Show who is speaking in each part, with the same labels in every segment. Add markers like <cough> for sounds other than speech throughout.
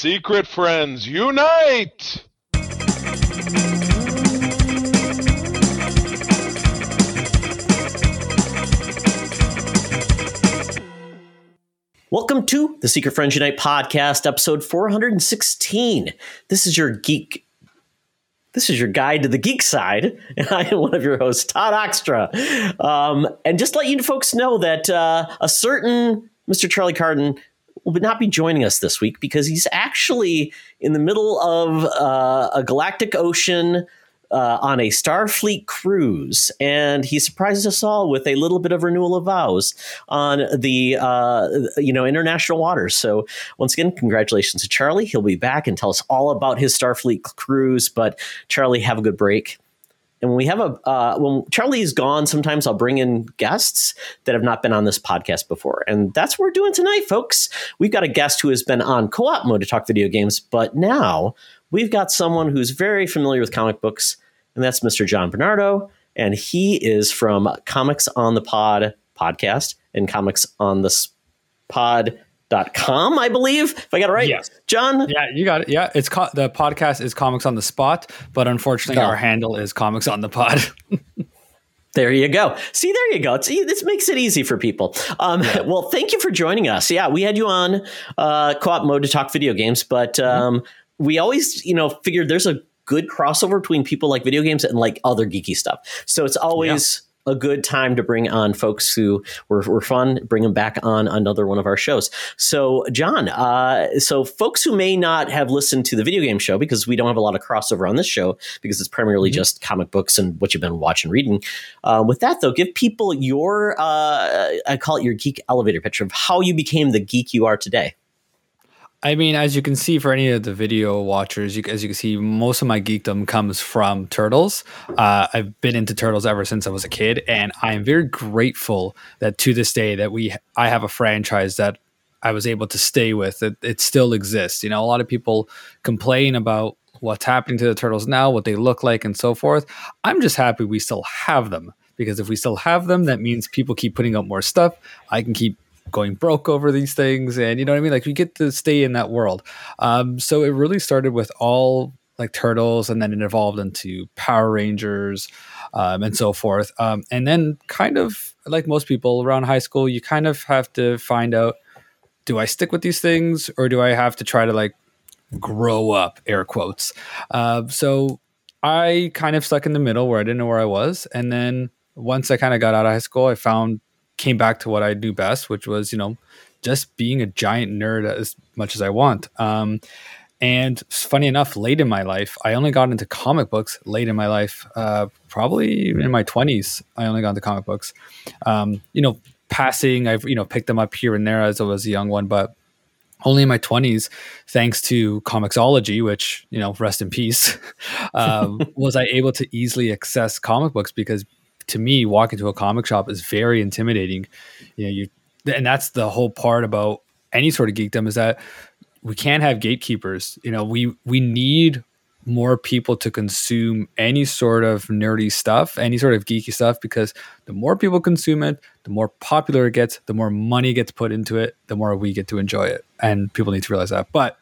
Speaker 1: Secret friends, unite!
Speaker 2: Welcome to the Secret Friends Unite podcast, episode 416. This is your geek. This is your guide to the geek side, and I am one of your hosts, Todd Oxtra. Um, and just let you folks know that uh, a certain Mr. Charlie Carden will not be joining us this week because he's actually in the middle of uh, a galactic ocean uh, on a Starfleet cruise, and he surprises us all with a little bit of renewal of vows on the uh, you know international waters. So once again, congratulations to Charlie. He'll be back and tell us all about his Starfleet cruise. But Charlie, have a good break. And when we have a uh, when Charlie is gone, sometimes I'll bring in guests that have not been on this podcast before, and that's what we're doing tonight, folks. We've got a guest who has been on co-op mode to talk video games, but now we've got someone who's very familiar with comic books, and that's Mr. John Bernardo. And he is from Comics on the Pod podcast and Comics on the Pod dot com, I believe, if I got it right.
Speaker 3: Yes.
Speaker 2: John.
Speaker 3: Yeah, you got it. Yeah, it's co- the podcast is Comics on the Spot, but unfortunately,
Speaker 2: Oh.
Speaker 3: our handle is Comics on the Pod. <laughs>
Speaker 2: There you go. See, there you go. It's, this makes it easy for people. Um, <laughs> Well, thank you for joining us. Yeah, we had you on uh, co-op mode to talk video games, but um, we always, you know, figured there's a good crossover between people like video games and like other geeky stuff. So it's always a good time to bring on folks who were, were fun, bring them back on another one of our shows. So, John, uh, so folks who may not have listened to the video game show because we don't have a lot of crossover on this show because it's primarily just comic books and what you've been watching, reading. Uh, with that, though, give people your, uh, I call it your geek elevator pitch of how you became the geek you are today.
Speaker 3: I mean, as you can see for any of the video watchers, you, as you can see, most of my geekdom comes from Turtles. Uh, I've been into Turtles ever since I was a kid, and I am very grateful that to this day that we I have a franchise that I was able to stay with. It, it still exists. You know, a lot of people complain about what's happening to the turtles now, what they look like, and so forth. I'm just happy we still have them because if we still have them, that means people keep putting up more stuff. I can keep going broke over these things, and you know what I mean. Like we get to stay in that world. Um, so it really started with all like turtles, and then it evolved into Power Rangers. Um, and so forth. Um, and then, kind of like most people around high school, you kind of have to find out do I stick with these things or do I have to try to like grow up, air quotes? Uh, so I kind of stuck in the middle where I didn't know where I was. And then once I kind of got out of high school, I found, came back to what I do best, which was, you know, just being a giant nerd as much as I want. Um, and funny enough, late in my life, I only got into comic books late in my life, uh, probably in my 20s. I only got into comic books. Um, you know, passing, I've, you know, picked them up here and there as I was a young one, but only in my 20s, thanks to Comixology, which, you know, rest in peace, <laughs> um, <laughs> was I able to easily access comic books because to me, walking to a comic shop is very intimidating. You know, you, and that's the whole part about any sort of geekdom is that we can't have gatekeepers. You know, we we need more people to consume any sort of nerdy stuff, any sort of geeky stuff, because the more people consume it, the more popular it gets, the more money gets put into it, the more we get to enjoy it. And people need to realize that. But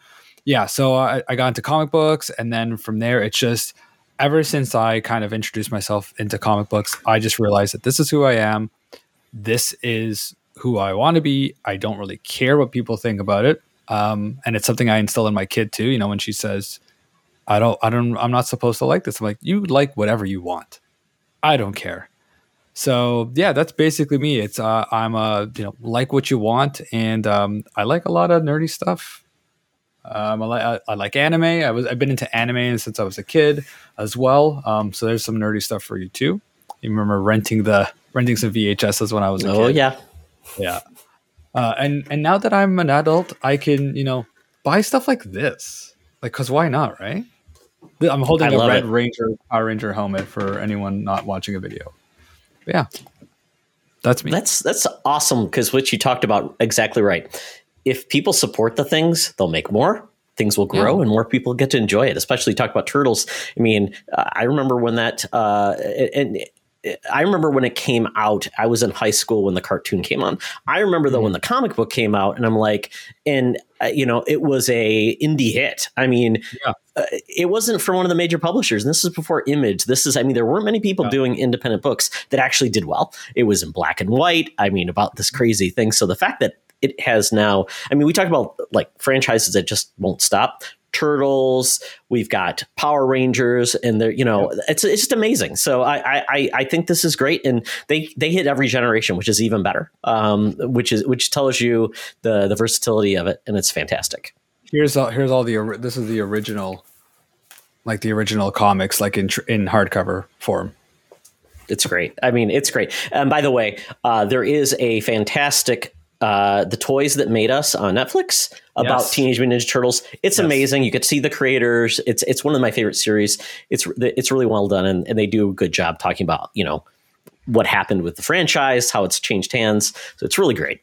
Speaker 3: yeah, so I, I got into comic books, and then from there, it's just ever since I kind of introduced myself into comic books, I just realized that this is who I am. This is who I want to be. I don't really care what people think about it. Um, and it's something I instill in my kid too. You know, when she says, I don't, I don't, I'm not supposed to like this. I'm like, you like whatever you want. I don't care. So yeah, that's basically me. It's, uh, I'm a, you know, like what you want. And, um, I like a lot of nerdy stuff. Um, I, like I, I like anime. I was, I've been into anime since I was a kid as well. Um, so there's some nerdy stuff for you too. You remember renting the, renting some VHSs when I was a
Speaker 2: Oh
Speaker 3: kid.
Speaker 2: yeah,
Speaker 3: Yeah. Uh, and and now that I'm an adult, I can you know buy stuff like this. Like, cause why not, right? I'm holding
Speaker 2: I
Speaker 3: a Red
Speaker 2: it.
Speaker 3: Ranger Power Ranger helmet for anyone not watching a video. But yeah, that's me.
Speaker 2: that's that's awesome because what you talked about exactly right. If people support the things, they'll make more. Things will grow,
Speaker 3: Yeah.
Speaker 2: and more people get to enjoy it. Especially talk about turtles. I mean, uh, I remember when that, uh, and I remember when it came out, I was in high school when the cartoon came on. I remember though when the comic book came out, and I'm like, and uh, you know, it was a indie hit. I mean,
Speaker 3: Yeah.
Speaker 2: uh, it wasn't from one of the major publishers, and this is before Image. This is, I mean, there weren't many people
Speaker 3: Yeah.
Speaker 2: doing independent books that actually did well. It was in black and white. I mean, about this crazy thing. So the fact that it has now, I mean, we talk about like franchises that just won't stop. Turtles, we've got Power Rangers, and they're you know it's it's just amazing. So I, I I- I think this is great, and they they hit every generation, which is even better. Um, which is which tells you the the versatility of it, and it's fantastic.
Speaker 3: Here's all. Here's all the. This is the original, like the original comics, like in in hardcover form.
Speaker 2: It's great. I mean, it's great. And by the way, uh, there is a fantastic uh, the toys that made us on Netflix about
Speaker 3: Yes.
Speaker 2: Teenage Mutant Ninja Turtles. It's
Speaker 3: Yes.
Speaker 2: amazing. You get to see the creators. It's it's one of my favorite series. It's it's really well done, and, and they do a good job talking about you know what happened with the franchise, how it's changed hands. So it's really great.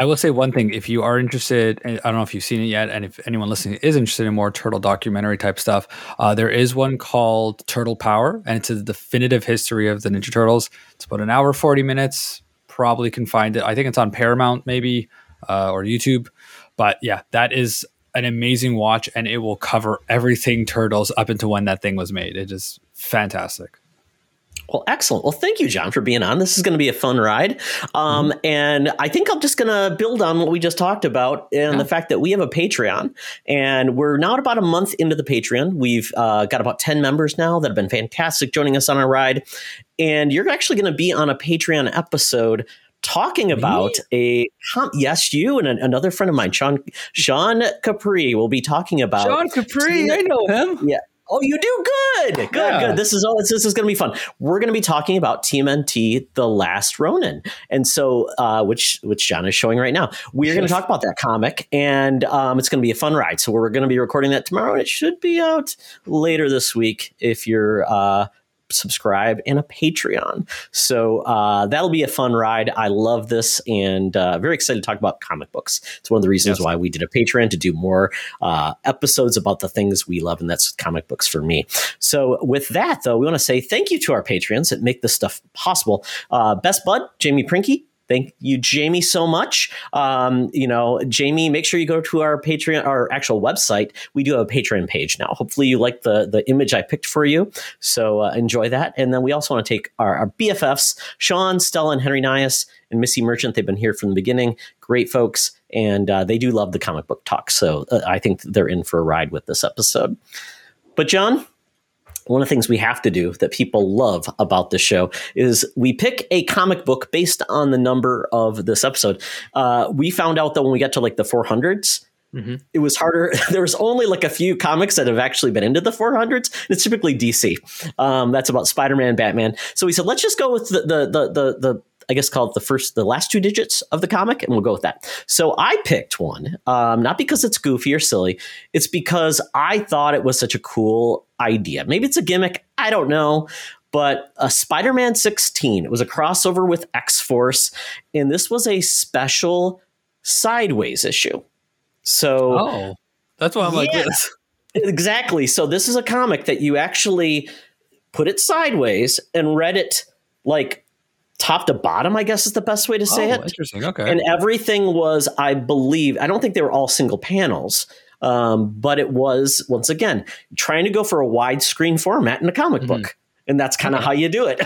Speaker 3: I will say one thing: if you are interested, I don't know if you've seen it yet, and if anyone listening is interested in more turtle documentary type stuff, uh, there is one called Turtle Power, and it's a definitive history of the Ninja Turtles. It's about an hour forty minutes. Probably can find it. I think it's on Paramount, maybe uh, or YouTube. But yeah, that is an amazing watch, and it will cover everything Turtles up into when that thing was made. It is fantastic.
Speaker 2: Well, excellent. Well, thank you, John, for being on. This is going to be a fun ride. Um, And I think I'm just going to build on what we just talked about and the fact that we have a Patreon. And we're now about a month into the Patreon. We've uh, got about 10 members now that have been fantastic joining us on our ride. And you're actually going to be on a Patreon episode talking about a yes you and an- another friend of mine sean sean capri will be talking about Sean
Speaker 3: Capri, I know him.
Speaker 2: yeah. Oh, you do good. Good,
Speaker 3: Yeah.
Speaker 2: good. This is all. This is going to be fun. We're going to be talking about TMNT: The Last Ronin, and so uh, which which John is showing right now. We're going to talk about that comic, and um, it's going to be a fun ride. So we're going to be recording that tomorrow, and it should be out later this week if you're. Uh, subscribe and a patreon. So uh, that'll be a fun ride. I love this and uh, very excited to talk about comic books. It's one of the reasons
Speaker 3: Yes.
Speaker 2: why we did a patreon to do more uh, episodes about the things we love and that's comic books for me. So with that though we want to say thank you to our patrons that make this stuff possible. Uh, best bud jamie prinky Thank you, Jamie, so much. Um, you know, Jamie, make sure you go to our Patreon, our actual website. We do have a Patreon page now. Hopefully, you like the the image I picked for you. So uh, enjoy that. And then we also want to take our, our BFFs, Sean, Stella, and Henry Nias, and Missy Merchant. They've been here from the beginning. Great folks, and uh, they do love the comic book talk. So uh, I think they're in for a ride with this episode. But John, one of the things we have to do that people love about this show is we pick a comic book based on the number of this episode. Uh, we found out that when we got to like the 400s,
Speaker 3: Mhm.
Speaker 2: it was harder. <laughs> There was only like a few comics that have actually been into the 400s. It's typically DC. Um, that's about Spider-Man, Batman. So we said, let's just go with the the the the, the I guess call it the first, the last two digits of the comic, and we'll go with that. So I picked one, um, not because it's goofy or silly, it's because I thought it was such a cool idea. Maybe it's a gimmick, I don't know. But a Spider Man 16, it was a crossover with X Force, and this was a special sideways issue. So
Speaker 3: Oh, that's why I'm like
Speaker 2: Yeah.
Speaker 3: this.
Speaker 2: exactly. So this is a comic that you actually put it sideways and read it like top to bottom, I guess is the best way to say
Speaker 3: oh,
Speaker 2: it
Speaker 3: interesting. Okay.
Speaker 2: and everything was i believe i don't think they were all single panels um, but it was once again trying to go for a widescreen format in a comic
Speaker 3: Mhm.
Speaker 2: book and that's kind of
Speaker 3: Okay.
Speaker 2: how you do it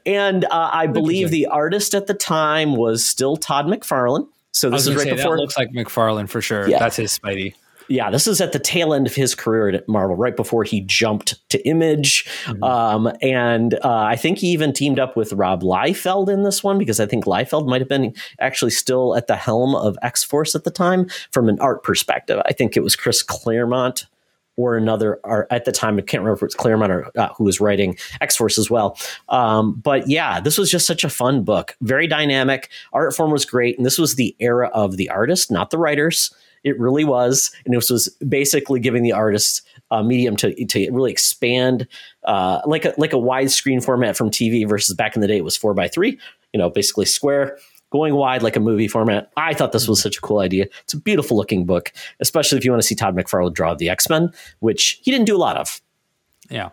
Speaker 2: <laughs> and uh, i believe the artist at the time was still todd mcfarlane so this is right before
Speaker 3: that looks like McFarlane for sure.
Speaker 2: Yeah.
Speaker 3: That's his Spidey.
Speaker 2: Yeah, this is at the tail end of his career at Marvel, right before he jumped to Image.
Speaker 3: Mhm.
Speaker 2: Um, and uh, I think he even teamed up with Rob Liefeld in this one because I think Liefeld might have been actually still at the helm of X Force at the time from an art perspective. I think it was Chris Claremont or another art at the time. I can't remember if it's Claremont or uh, who was writing X Force as well. Um, but yeah, this was just such a fun book. Very dynamic. Art form was great. And this was the era of the artist, not the writers. It really was. And this was basically giving the artist a medium to, to really expand uh, like a, like a widescreen format from TV versus back in the day, it was four by three, you know, basically square. Going wide like a movie format. I thought this was such a cool idea. It's a beautiful looking book, especially if you want to see Todd McFarlane draw the X Men, which he didn't do a lot of.
Speaker 3: Yeah.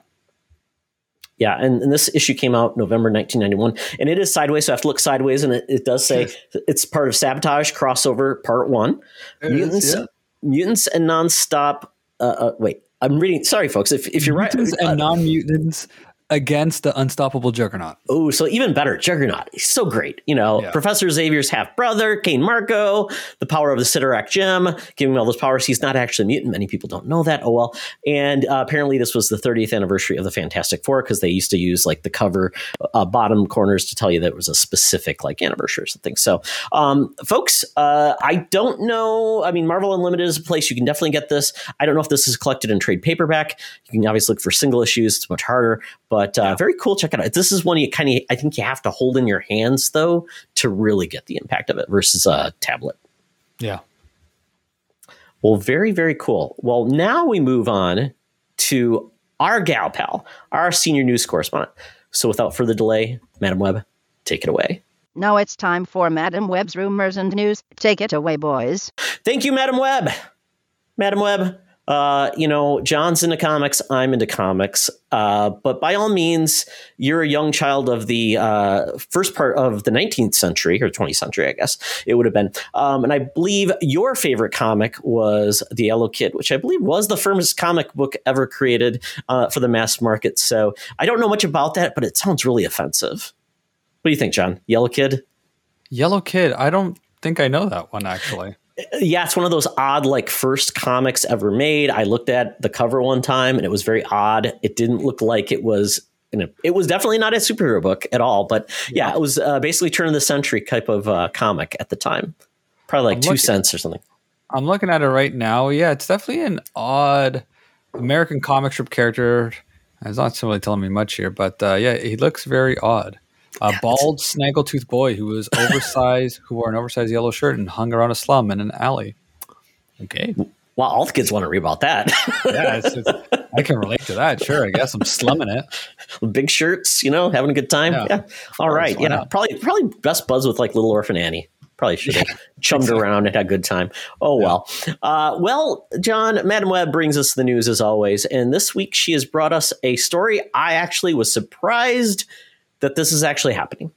Speaker 2: Yeah, and, and, this issue came out November 1991, and it is sideways, so I have to look sideways, and it, it does say it's part of Sabotage crossover Part One, it mutants, is, yeah. mutants and nonstop. Uh, uh, wait, I'm reading. Sorry, folks, if if you're right.
Speaker 3: mutants
Speaker 2: right,
Speaker 3: and uh, non mutants against the unstoppable Juggernaut.
Speaker 2: Oh, so even better, Juggernaut. He's so great. You know, yeah. Professor Xavier's half brother, Cain Marko, the power of the Cyttorak gem, giving him all those powers. He's not actually a mutant. Many people don't know that. Oh well. And uh, apparently, this was the 30th anniversary of the Fantastic Four because they used to use like the cover uh, bottom corners to tell you that it was a specific like anniversary or something. So, um, folks, uh, I don't know. I mean, Marvel Unlimited is a place you can definitely get this. I don't know if this is collected in trade paperback. You can obviously look for single issues. It's much harder, but uh, yeah. very cool. Check it out. This is one you kind of, I think you have to hold in your hands though to really get the impact of it versus a tablet.
Speaker 3: Yeah.
Speaker 2: Well, very, very cool. Well, now we move on to our gal pal, our senior news correspondent. So without further delay, Madam Webb, take it away.
Speaker 4: Now it's time for Madam Webb's rumors and news. Take it away, boys.
Speaker 2: Thank you, Madam Webb. Madam Web, uh, you know, John's into comics, I'm into comics. Uh, but by all means, you're a young child of the uh, first part of the 19th century or 20th century, I guess it would have been. Um, and I believe your favorite comic was The Yellow Kid, which I believe was the first comic book ever created uh, for the mass market. So I don't know much about that, but it sounds really offensive. What do you think, John? Yellow Kid?
Speaker 3: Yellow Kid. I don't think I know that one actually
Speaker 2: yeah, it's one of those odd, like first comics ever made. I looked at the cover one time and it was very odd. It didn't look like it was. A, it was definitely not a superhero book at all, but yeah, yeah it was uh, basically turn of the century type of uh, comic at the time, probably like I'm two looking, cents or something.
Speaker 3: I'm looking at it right now. Yeah, it's definitely an odd American comic strip character. It's not really telling me much here, but uh, yeah, he looks very odd. A bald, snaggletooth boy who was <laughs> oversized, who wore an oversized yellow shirt and hung around a slum in an alley. Okay.
Speaker 2: Well, all the kids want to read about that.
Speaker 3: yeah, it's, it's, I can relate to that. Sure, I guess I'm slumming it. <laughs>
Speaker 2: Big shirts, you know, having a good time. Yeah. yeah. All right. Yeah. Not? Probably, probably best buzz with like Little Orphan Annie. Probably should have <laughs> chummed around and had a good time. Oh yeah. well. Uh, well, John, Madam Web brings us the news as always, and this week she has brought us a story I actually was surprised that this is actually happening.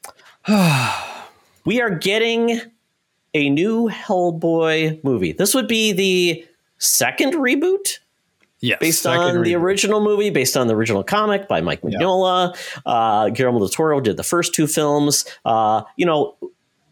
Speaker 2: <sighs> we are getting a new Hellboy movie. This would be the second reboot.
Speaker 3: Yes,
Speaker 2: based on reboot. the original movie, based on the original comic by Mike Mignola. Yeah. Uh, Guillermo del Toro did the first two films. Uh, you know,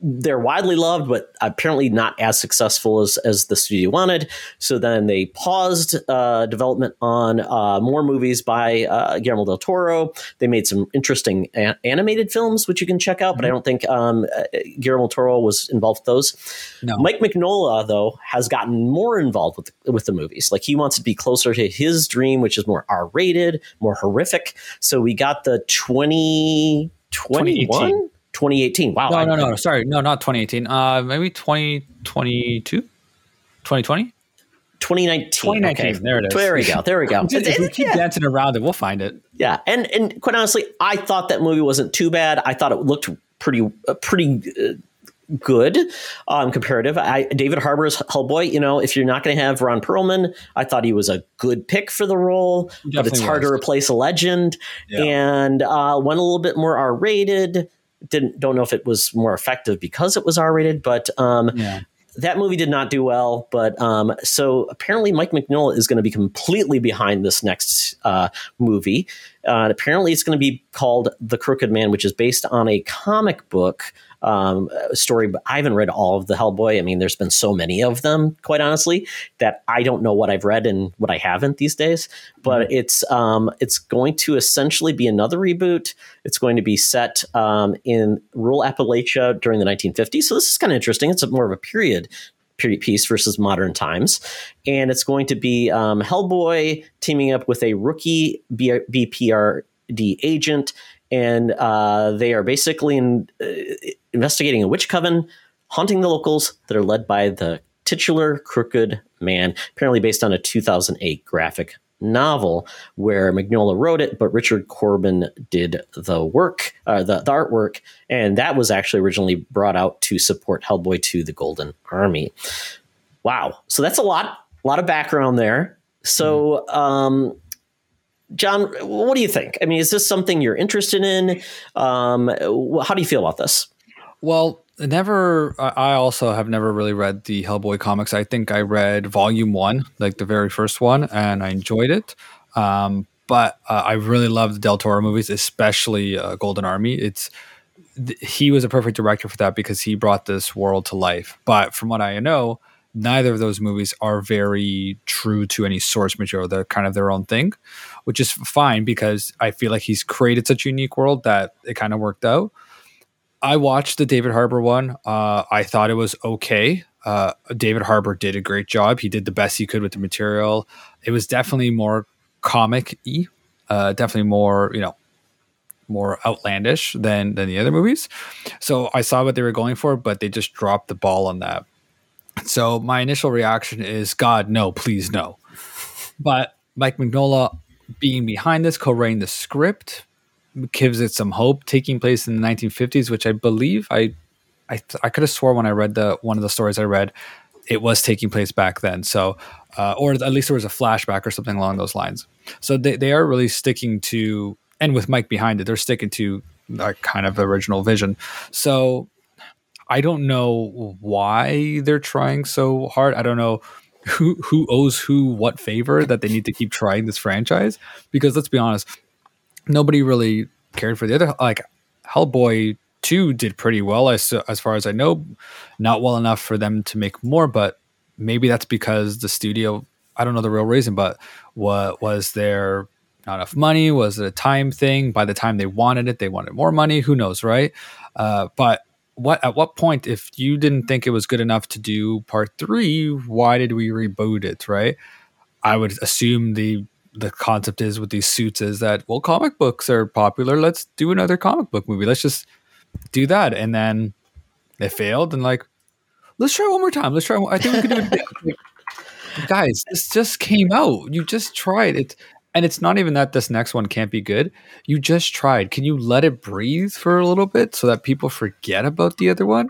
Speaker 2: they're widely loved, but apparently not as successful as, as the studio wanted. So then they paused uh, development on uh, more movies by uh, Guillermo del Toro. They made some interesting a- animated films, which you can check out, mm-hmm. but I don't think um, uh, Guillermo del Toro was involved with those. No. Mike Mignola, though, has gotten more involved with, with the movies. Like he wants to be closer to his dream, which is more R rated, more horrific. So we got the 2021. 2018. Wow.
Speaker 3: No, no, no, no. Sorry. No, not 2018. Uh, maybe 2022? 2020?
Speaker 2: 2019.
Speaker 3: 2019. Okay. There it is.
Speaker 2: There we go. There we go. <laughs>
Speaker 3: if we keep yeah. dancing around it, we'll find it.
Speaker 2: Yeah, and and quite honestly, I thought that movie wasn't too bad. I thought it looked pretty uh, pretty uh, good um, comparative. I, David Harbour's Hellboy. You know, if you're not going to have Ron Perlman, I thought he was a good pick for the role. but it's hard was. to replace a legend, yeah. and uh, went a little bit more R rated didn't don't know if it was more effective because it was R rated, but um, yeah. that movie did not do well. But um, so apparently, Mike Mignola is going to be completely behind this next uh, movie. Uh, apparently, it's going to be called The Crooked Man, which is based on a comic book um, story. But I haven't read all of the Hellboy. I mean, there's been so many of them, quite honestly, that I don't know what I've read and what I haven't these days. But mm-hmm. it's um, it's going to essentially be another reboot. It's going to be set um, in rural Appalachia during the 1950s. So this is kind of interesting. It's a, more of a period period piece versus modern times. And it's going to be um, Hellboy teaming up with a rookie B- BPRD agent. And uh, they are basically in, uh, investigating a witch coven, haunting the locals that are led by the titular crooked man, apparently based on a 2008 graphic novel where Mignola wrote it, but Richard Corbin did the work, uh, the, the artwork, and that was actually originally brought out to support Hellboy 2: The Golden Army. Wow, so that's a lot, a lot of background there. So, um, John, what do you think? I mean, is this something you're interested in? Um, how do you feel about this?
Speaker 3: Well, never. I also have never really read the Hellboy comics. I think I read Volume One, like the very first one, and I enjoyed it. Um, but uh, I really love the Del Toro movies, especially uh, Golden Army. It's th- he was a perfect director for that because he brought this world to life. But from what I know, neither of those movies are very true to any source material. They're kind of their own thing, which is fine because I feel like he's created such a unique world that it kind of worked out. I watched the David Harbour one. Uh, I thought it was okay. Uh, David Harbour did a great job. He did the best he could with the material. It was definitely more comic y, uh, definitely more, you know, more outlandish than than the other movies. So I saw what they were going for, but they just dropped the ball on that. So my initial reaction is, God, no, please no. But Mike Mignola being behind this, co-writing the script, gives it some hope. Taking place in the 1950s, which I believe I, I, I could have swore when I read the one of the stories I read, it was taking place back then. So, uh, or at least there was a flashback or something along those lines. So they they are really sticking to, and with Mike behind it, they're sticking to that kind of original vision. So I don't know why they're trying so hard. I don't know who who owes who what favor that they need to keep trying this franchise because let's be honest, nobody really cared for the other like Hellboy 2 did pretty well as as far as I know, not well enough for them to make more, but maybe that's because the studio I don't know the real reason, but what was there not enough money? Was it a time thing? By the time they wanted it, they wanted more money. Who knows, right? Uh, but what at what point if you didn't think it was good enough to do part three why did we reboot it right? I would assume the the concept is with these suits is that well comic books are popular let's do another comic book movie let's just do that. And then it failed and like let's try one more time let's try one. i think we can do it <laughs> guys this just came out you just tried it and it's not even that this next one can't be good. You just tried. Can you let it breathe for a little bit so that people forget about the other one?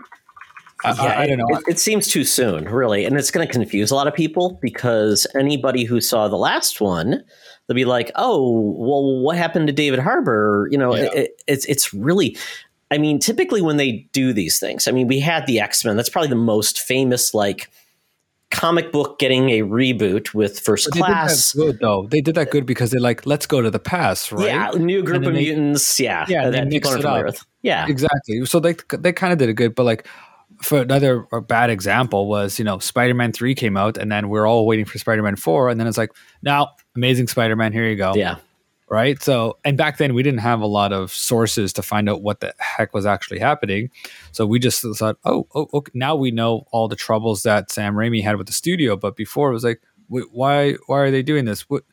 Speaker 2: I, yeah, I, I don't know. It, it, seems too soon, really, and it's going to confuse a lot of people because anybody who saw the last one, they'll be like, "Oh, well, what happened to David Harbour? You know, yeah. it, it's it's really. I mean, typically when they do these things, I mean, we had the X Men. That's probably the most famous, like comic book getting a reboot with First Class.
Speaker 3: good though. They did that good because they're like, let's go to the past, right?
Speaker 2: Yeah, new group of they, mutants. Yeah,
Speaker 3: yeah, that people are familiar with.
Speaker 2: Yeah,
Speaker 3: exactly. So they they kind of did it good, but like for another bad example was you know Spider-Man three came out and then we're all waiting for Spider-Man four and then it's like now Amazing Spider-Man here you go.
Speaker 2: Yeah,
Speaker 3: right? So, and back then we didn't have a lot of sources to find out what the heck was actually happening. So we just thought, oh, oh okay. now we know all the troubles that Sam Raimi had with the studio. But before it was like, why, why are they doing this? What,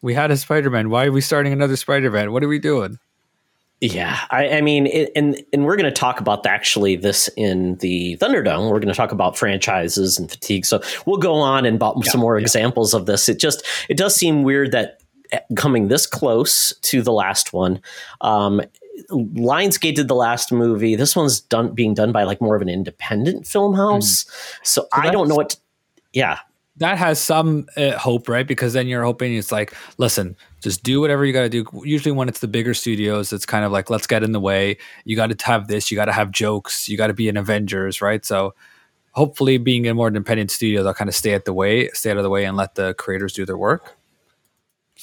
Speaker 3: we had a Spider Man. Why are we starting another Spider Man? What are we doing?
Speaker 2: Yeah, I, I mean, it, and and we're going to talk about actually this in the Thunderdome. We're going to talk about franchises and fatigue. So we'll go on and about yeah, some more yeah. examples of this. It just it does seem weird that coming this close to the last one. Um, Lionsgate did the last movie. This one's done being done by like more of an independent film house. Mm. So, so I don't know what. To, yeah,
Speaker 3: that has some uh, hope, right? Because then you're hoping it's like, listen, just do whatever you got to do. Usually, when it's the bigger studios, it's kind of like, let's get in the way. You got to have this. You got to have jokes. You got to be an Avengers, right? So, hopefully, being in more independent studios, I'll kind of stay at the way, stay out of the way, and let the creators do their work.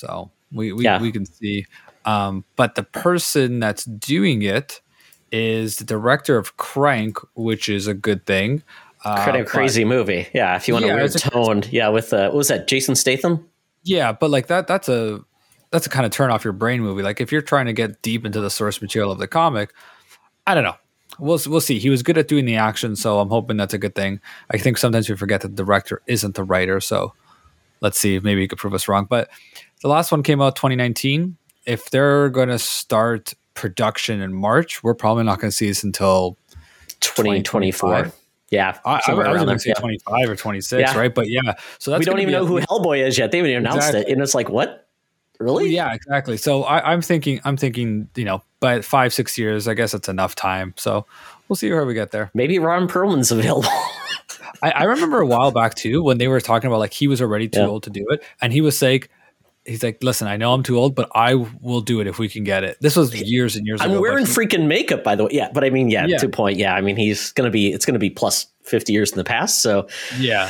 Speaker 3: So we we, yeah. we can see. Um, but the person that's doing it is the director of Crank, which is a good thing.
Speaker 2: Uh, Kind of crazy movie, yeah. If you want yeah, a weird toned, yeah. With uh, what was that? Jason Statham.
Speaker 3: Yeah, but like that, that's a that's a kind of turn off your brain movie. Like if you're trying to get deep into the source material of the comic, I don't know. We'll we'll see. He was good at doing the action, so I'm hoping that's a good thing. I think sometimes we forget that the director isn't the writer, so let's see if maybe he could prove us wrong. But the last one came out 2019. If they're going to start production in March, we're probably not going to see this until
Speaker 2: 2024. Yeah,
Speaker 3: I, I, I was going to say yeah. 25 or 26, yeah. right? But yeah,
Speaker 2: so we don't even know a, who Hellboy is yet. They haven't even announced exactly. it, and it's like, what? Really?
Speaker 3: Yeah, exactly. So I, am thinking, I'm thinking, you know, by five, six years, I guess it's enough time. So we'll see where we get there.
Speaker 2: Maybe Ron Perlman's available.
Speaker 3: I, I, remember a while back too when they were talking about like he was already too yeah. old to do it, and he was like, he's like, listen, I know I'm too old, but I will do it if we can get it. This was years and years
Speaker 2: I'm
Speaker 3: ago.
Speaker 2: wearing
Speaker 3: but-
Speaker 2: freaking makeup, by the way. Yeah, but I mean, yeah,
Speaker 3: Yeah.
Speaker 2: to point. Yeah, I mean, he's gonna be. It's gonna be plus fifty years in the past. So
Speaker 3: Yeah.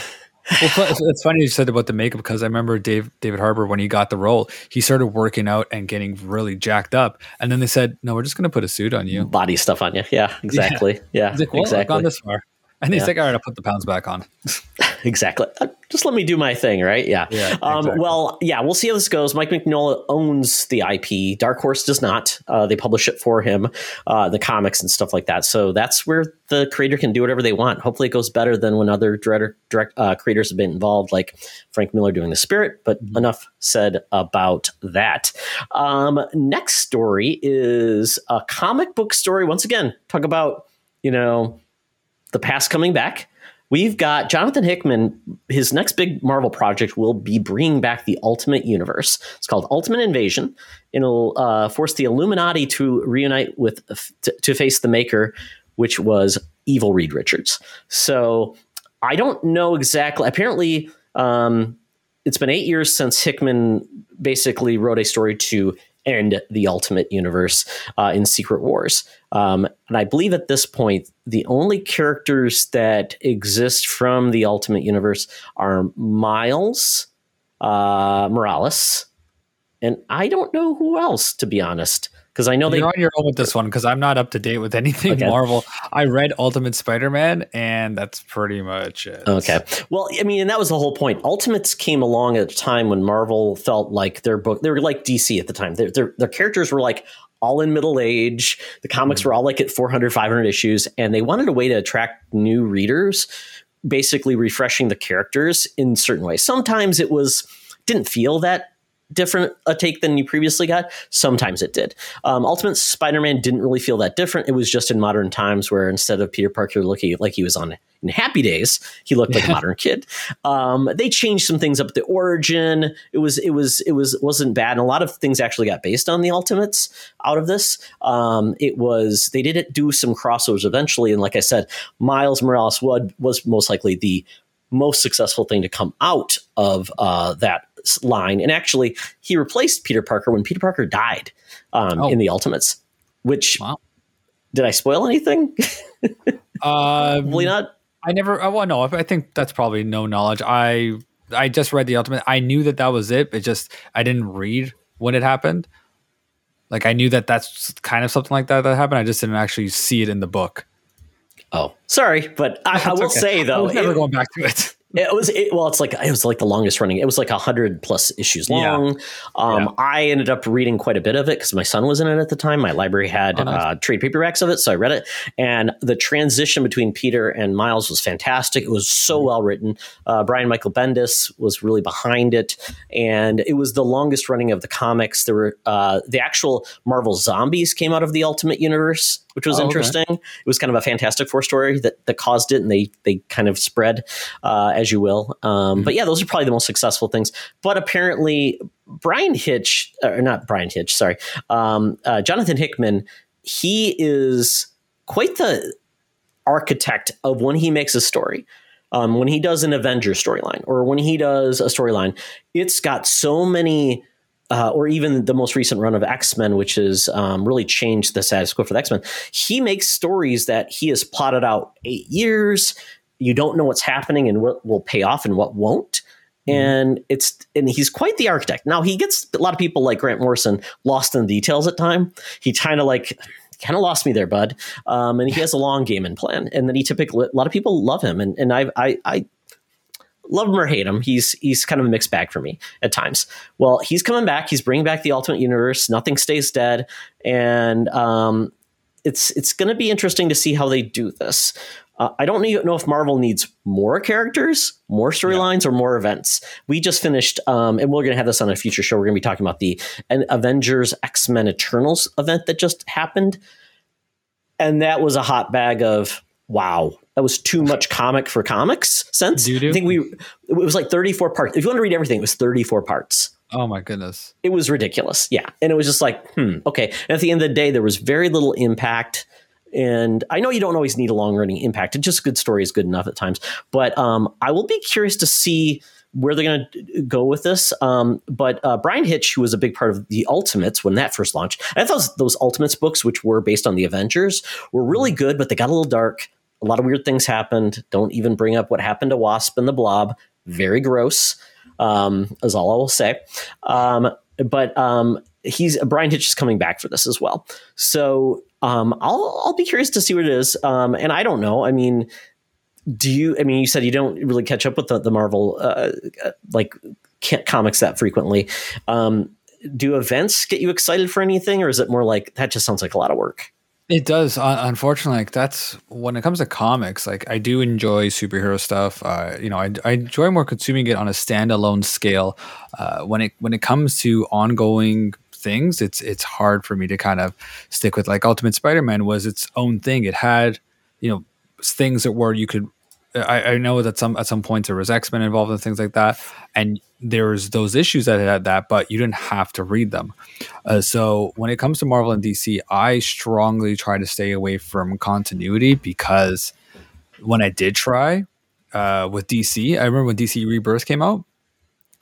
Speaker 3: Well, it's, funny you said about the makeup because I remember Dave David Harbour when he got the role, he started working out and getting really jacked up, and then they said, "No, we're just going to put a suit on you."
Speaker 2: body stuff on you. Yeah, <laughs> exactly. Yeah,
Speaker 3: He's like, "Well, I've
Speaker 2: exactly.
Speaker 3: gone this far," and he's
Speaker 2: Yeah.
Speaker 3: like, "All right, I'll put the pounds back on." <laughs> <laughs>
Speaker 2: exactly. Uh, Just let me do my thing, right? Yeah.
Speaker 3: Yeah,
Speaker 2: Um,
Speaker 3: exactly.
Speaker 2: Well, yeah, we'll see how this goes. Mike Mignola owns the IP. Dark Horse does not. Uh, they publish it for him, uh, the comics and stuff like that. So that's where the creator can do whatever they want. Hopefully, it goes better than when other director, direct uh, creators have been involved, like Frank Miller doing The Spirit. But
Speaker 3: Mm-hmm.
Speaker 2: enough said about that. Um, next story is a comic book story. Once again, talk about you know the past coming back. We've got Jonathan Hickman. His next big Marvel project will be bringing back the Ultimate Universe. It's called Ultimate Invasion. It'll uh, force the Illuminati to reunite with to, to face the Maker, which was evil Reed Richards. So I don't know exactly. Apparently, um, it's been eight years since Hickman basically wrote a story to end the Ultimate Universe uh, in Secret Wars. Um, and I believe at this point, the only characters that exist from the Ultimate Universe are Miles uh, Morales, and I don't know who else, to be honest, because I know they
Speaker 3: You're on your own with this one because I'm not up to date with anything
Speaker 2: Okay.
Speaker 3: Marvel. I read Ultimate Spider-Man, and that's pretty much it.
Speaker 2: Okay. Well, I mean, and that was the whole point. Ultimates came along at a time when Marvel felt like their book, they were like DC at the time. Their, their, their characters were like all in middle age. The comics hmm. were all like at 400, 500 issues, and they wanted a way to attract new readers, basically refreshing the characters in certain ways. Sometimes it was, didn't feel that different a take than you previously got. Sometimes it did. Um, Ultimate Spider-Man didn't really feel that different. It was just in modern times where instead of Peter Parker looking like he was on in Happy Days, he looked like a modern kid. Um, they changed some things up at the origin. It was it was it was wasn't bad, and a lot of things actually got based on the Ultimates out of this. Um, it was they did it do some crossovers eventually, and like I said, Miles Morales was, was most likely the most successful thing to come out of uh, that line. And actually, he replaced Peter Parker when Peter Parker died um,
Speaker 3: Oh.
Speaker 2: in the Ultimates. Which
Speaker 3: Wow.
Speaker 2: did I spoil anything? <laughs>
Speaker 3: Um,
Speaker 2: Probably not.
Speaker 3: I never. I well, no. I think that's probably no knowledge. I I just read the Ultimate. I knew that that was it. It just I didn't read when it happened. Like I knew that that's kind of something like that that happened. I just didn't actually see it in the book.
Speaker 2: Oh, sorry, but I, I will
Speaker 3: okay.
Speaker 2: say though, I
Speaker 3: was never
Speaker 2: it-
Speaker 3: going back to it.
Speaker 2: It was it, well. It's like it was like the longest running. It was like a hundred plus issues
Speaker 3: Yeah.
Speaker 2: long. Um,
Speaker 3: Yeah.
Speaker 2: I ended up reading quite a bit of it because my son was in it at the time. My library had
Speaker 3: Oh, nice.
Speaker 2: uh, trade paperbacks of it, so I read it. And the transition between Peter and Miles was fantastic. It was so
Speaker 3: Mm-hmm.
Speaker 2: well written. Uh, Brian Michael Bendis was really behind it, and it was the longest running of the comics. There were uh, the actual Marvel zombies came out of the Ultimate Universe, which was
Speaker 3: Oh, okay.
Speaker 2: interesting. It was kind of a Fantastic Four story that that caused it, and they they kind of spread uh, as you will. Um,
Speaker 3: Mm-hmm.
Speaker 2: But yeah, those are probably the most successful things. But apparently, Bryan Hitch, or not Bryan Hitch, sorry, um, uh, Jonathan Hickman, he is quite the architect of when he makes a story. Um, when he does an Avenger storyline or when he does a storyline, it's got so many uh, or even the most recent run of X Men, which has um, really changed the status quo for the X Men. He makes stories that he has plotted out eight years. You don't know what's happening and what will pay off and what won't. And it's and he's quite the architect. Now he gets a lot of people like Grant Morrison lost in the details at time. He kind of like kind of lost me there, bud. Um, and he has a long game in plan. And then he typically a lot of people love him, and and I I, I love him or hate him. He's he's kind of a mixed bag for me at times. Well, he's coming back. He's bringing back the Ultimate Universe. Nothing stays dead, and um, it's it's going to be interesting to see how they do this. Uh, I don't know if Marvel needs more characters, more storylines, or more events. We just finished, um, and we're going to have this on a future show. We're going to be talking about the an Avengers X Men Eternals event that just happened, and that was a hot bag of wow. That was too much comic for comics sense.
Speaker 3: Doo-doo.
Speaker 2: I think we it was like 34 parts. If you want to read everything, it was 34 parts.
Speaker 3: Oh my goodness.
Speaker 2: It was ridiculous. Yeah. And it was just like, hmm, okay. And at the end of the day, there was very little impact. and I know you don't always need a long running impact. Just a good story is good enough at times. But um, I will be curious to see where they're going to go with this. Um, but uh, Bryan Hitch, who was a big part of the Ultimates when that first launched, I thought those, those Ultimates books, which were based on the Avengers, were really good, but they got a little dark. A lot of weird things happened. Don't even bring up what happened to Wasp and the Blob. Very gross, um, is all I will say. Um, but um, he's Bryan Hitch is coming back for this as well. So um, I'll I'll be curious to see what it is. Um, and I don't know. I mean, do you? I mean, you said you don't really catch up with the, the Marvel uh, like comics that frequently. Um, do events get you excited for anything, or is it more like that? Just sounds like a lot of work.
Speaker 3: It does. unfortunately, like that's when it comes to comics. Like I do enjoy superhero stuff. Uh, you know, I, I, enjoy more consuming it on a standalone scale. Uh, when it when it comes to ongoing things, it's it's hard for me to kind of stick with. Like Ultimate Spider-Man was its own thing. It had, you know, things that were you could. I, I know that some at some points there was X Men involved and things like that, and there's those issues that had that, but you didn't have to read them. Uh, so when it comes to Marvel and DC, I strongly try to stay away from continuity because when I did try uh, with DC, I remember when DC Rebirth came out,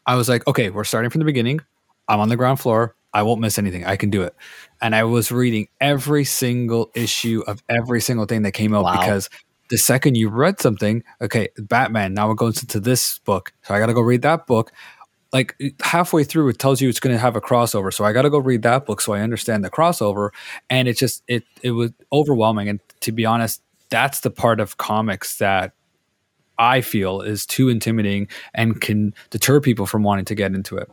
Speaker 3: I was like, okay, we're starting from the beginning. I'm on the ground floor. I won't miss anything. I can do it. And I was reading every single issue of every single thing that came out wow. because the second you read something, okay, Batman, now it goes into this book. So I got to go read that book. Like halfway through, it tells you it's going to have a crossover. So I got to go read that book so I understand the crossover. And it just, it, it was overwhelming. And to be honest, that's the part of comics that I feel is too intimidating and can deter people from wanting to get into it.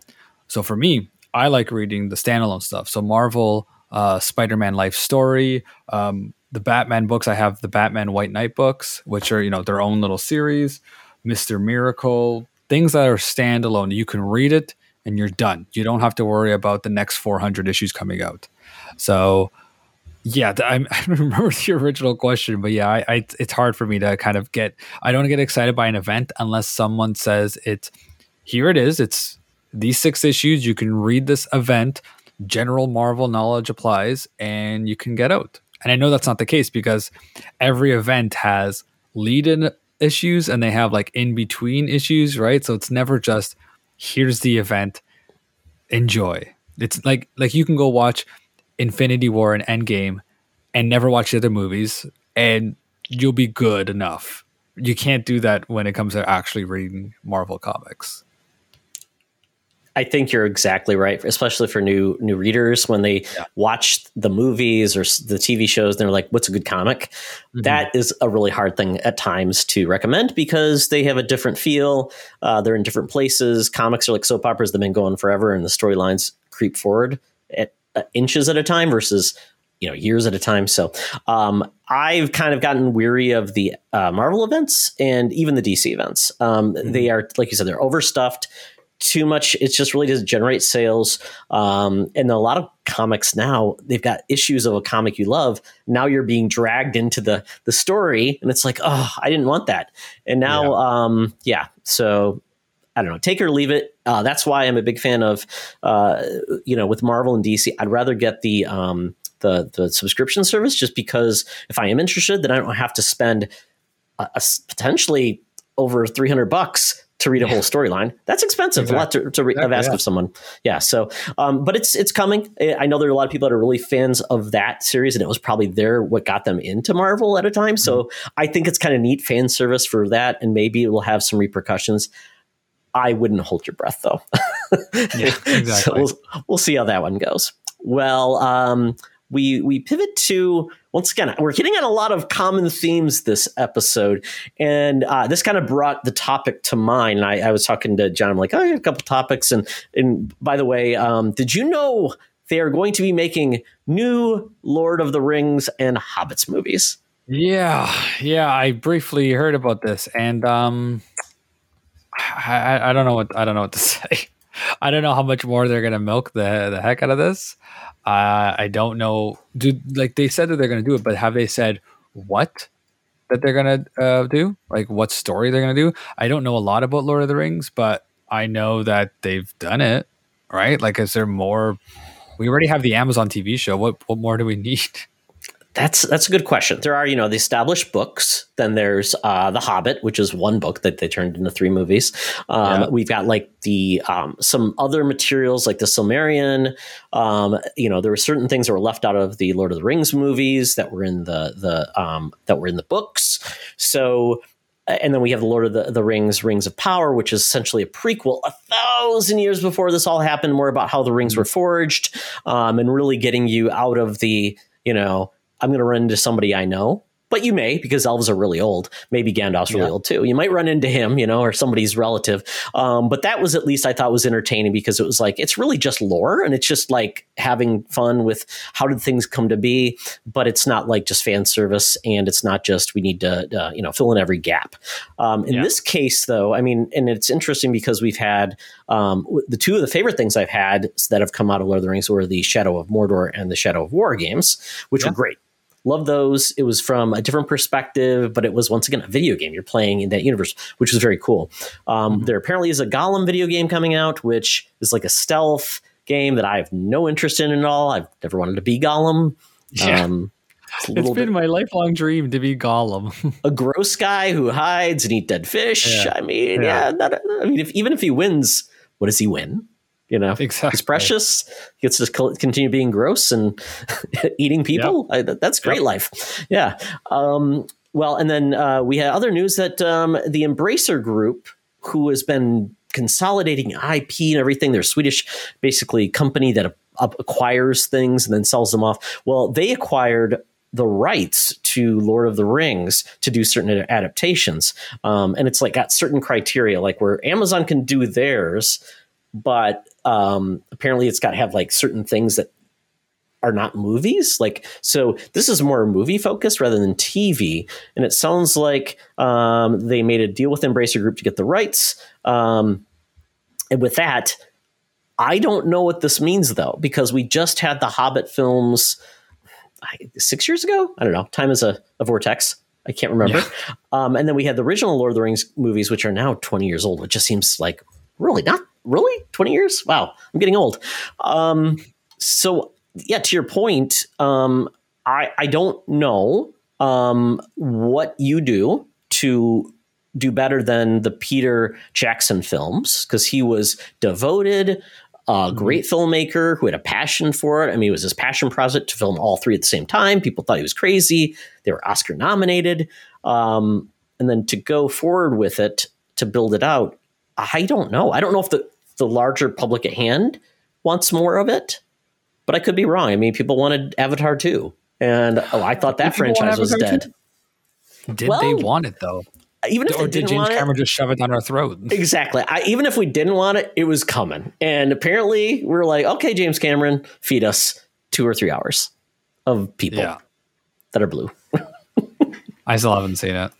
Speaker 3: So for me, I like reading the standalone stuff. So Marvel, uh, Spider-Man Life Story, um, the Batman books. I have the Batman White Knight books, which are you know their own little series. Mister Miracle, things that are standalone. You can read it and you're done. You don't have to worry about the next 400 issues coming out. So yeah, <laughs> I, I remember the original question, but yeah, I, I, it's hard for me to kind of get. I don't get excited by an event unless someone says it's here. It is. It's these six issues. You can read this event. General Marvel knowledge applies, and you can get out. And I know that's not the case because every event has lead in issues and they have like in between issues, right? So it's never just here's the event, enjoy. It's like like you can go watch Infinity War and Endgame and never watch the other movies and you'll be good enough. You can't do that when it comes to actually reading Marvel comics.
Speaker 2: I think you're exactly right, especially for new new readers when they yeah. watch the movies or the TV shows. They're like, "What's a good comic?" Mm-hmm. That is a really hard thing at times to recommend because they have a different feel. Uh, they're in different places. Comics are like soap operas; they've been going forever, and the storylines creep forward at uh, inches at a time versus you know years at a time. So um, I've kind of gotten weary of the uh, Marvel events and even the DC events. Um, mm-hmm. They are, like you said, they're overstuffed too much. It's just really doesn't generate sales. Um, and a lot of comics now, they've got issues of a comic you love. Now you're being dragged into the the story, and it's like, oh, I didn't want that. And now, yeah, um, yeah so I don't know, take it or leave it. Uh, that's why I'm a big fan of, uh, you know, with Marvel and DC. I'd rather get the um, the the subscription service just because if I am interested, then I don't have to spend a, a potentially over 300 bucks to read a whole storyline. That's expensive. Exactly. A lot to, to re- exactly, ask yeah. of someone. Yeah. So, um, but it's it's coming. I know there are a lot of people that are really fans of that series, and it was probably there what got them into Marvel at a time. So mm-hmm. I think it's kind of neat fan service for that, and maybe it will have some repercussions. I wouldn't hold your breath though. yeah, <laughs> exactly. so we'll, we'll see how that one goes. Well, um, we we pivot to once again we're hitting on a lot of common themes this episode and uh, this kind of brought the topic to mind. I, I, was talking to john i'm like oh, i have a couple topics and and by the way um, did you know they are going to be making new lord of the rings and hobbits movies?
Speaker 3: Yeah yeah i briefly heard about this and um I, I don't know what i don't know what to <laughs> say I don't know how much more they're gonna milk the the heck out of this. Uh, I don't know. Do like they said that they're to do it, but have they said what that they're to uh, do? Like what story they're to do? I don't know a lot about Lord of the Rings, but I know that they've done it. Right? Like, is there more? We already have the Amazon TV show. What what more do we need? <laughs>
Speaker 2: That's that's a good question. There are, you know, the established books. Then there's uh, the Hobbit, which is one book that they turned into three movies. Um,
Speaker 3: Yeah.
Speaker 2: We've got like the um, some other materials like the Silmarillion. Um, you know, there were certain things that were left out of the Lord of the Rings movies that were in the the um, that were in the books. So. And then we have the Lord of the, the Rings, Rings of Power, which is essentially a prequel a thousand years before this all happened, more about how the rings were forged, um, and really getting you out of the, you know, I'm going to run into somebody I know. But you may, because elves are really old. Maybe Gandalf's really
Speaker 3: Yeah.
Speaker 2: old too. You might run into him, you know, or somebody's relative. Um, but that was at least I thought was entertaining because it was like it's really just lore and it's just like having fun with how did things come to be. But it's not like just fan service and it's not just we need to uh, you know fill in every gap. Um, in
Speaker 3: Yeah.
Speaker 2: this case, though, I mean, and it's interesting because we've had um, the two of the favorite things I've had that have come out of Lord of the Rings were the Shadow of Mordor and the Shadow of War games, which
Speaker 3: Yeah.
Speaker 2: were great. Love those. It was from a different perspective, but it was once again a video game. You're playing in that universe, which was very cool. Um, There apparently is a Gollum video game coming out, which is like a stealth game that I have no interest in at all. I've never wanted to be Gollum.
Speaker 3: Yeah.
Speaker 2: Um, <laughs> it's
Speaker 3: It's been
Speaker 2: bit
Speaker 3: my lifelong dream to be Gollum. <laughs>
Speaker 2: a gross guy who hides and eat dead fish.
Speaker 3: Yeah.
Speaker 2: I mean, yeah,
Speaker 3: Yeah.
Speaker 2: not, I mean, if, even if he wins, what does he win? You know,
Speaker 3: Exactly.
Speaker 2: he's precious. He gets to continue being gross and <laughs> eating people. I, that- that's great
Speaker 3: Yep.
Speaker 2: life. Yeah. Um, well, and then uh, we had other news that um, the Embracer Group, who has been consolidating IP and everything, they're Swedish, basically company that acquires things and then sells them off. Well, they acquired the rights to Lord of the Rings to do certain adaptations, um, and it's like got certain criteria, like where Amazon can do theirs, but um, apparently it's got to have like certain things that are not movies. Like, so this is more movie focused rather than TV. And it sounds like um, they made a deal with Embracer Group to get the rights. Um, and with that, I don't know what this means though, because we just had the Hobbit films I- six years ago. I don't know. Time is a, a vortex. I can't remember. Um, and then we had the original Lord of the Rings movies, which are now 20 years old. It just seems like really not really 20 years. Wow, I'm getting old. Um, so yeah, to your point, um, I I don't know um, what you do to do better than the Peter Jackson films because he was devoted. A great filmmaker who had a passion for it. I mean, it was his passion project to film all three at the same time. People thought he was crazy. They were Oscar nominated. Um, and then to go forward with it to build it out, I don't know. I don't know if the, the larger public at hand wants more of it, but I could be wrong. I mean, people wanted Avatar too. And oh, I thought that
Speaker 3: People
Speaker 2: franchise was
Speaker 3: Avatar
Speaker 2: dead.
Speaker 3: Did
Speaker 2: Well,
Speaker 3: they want it though?
Speaker 2: Even if
Speaker 3: Or
Speaker 2: they
Speaker 3: did
Speaker 2: didn't
Speaker 3: James
Speaker 2: want it,
Speaker 3: Cameron just shove it down our throat? <laughs>
Speaker 2: Exactly. I, even if we didn't want it, it was coming. And apparently, we are like, okay, James Cameron, feed us two or three hours of people
Speaker 3: Yeah.
Speaker 2: that are blue. <laughs>
Speaker 3: I still haven't seen it.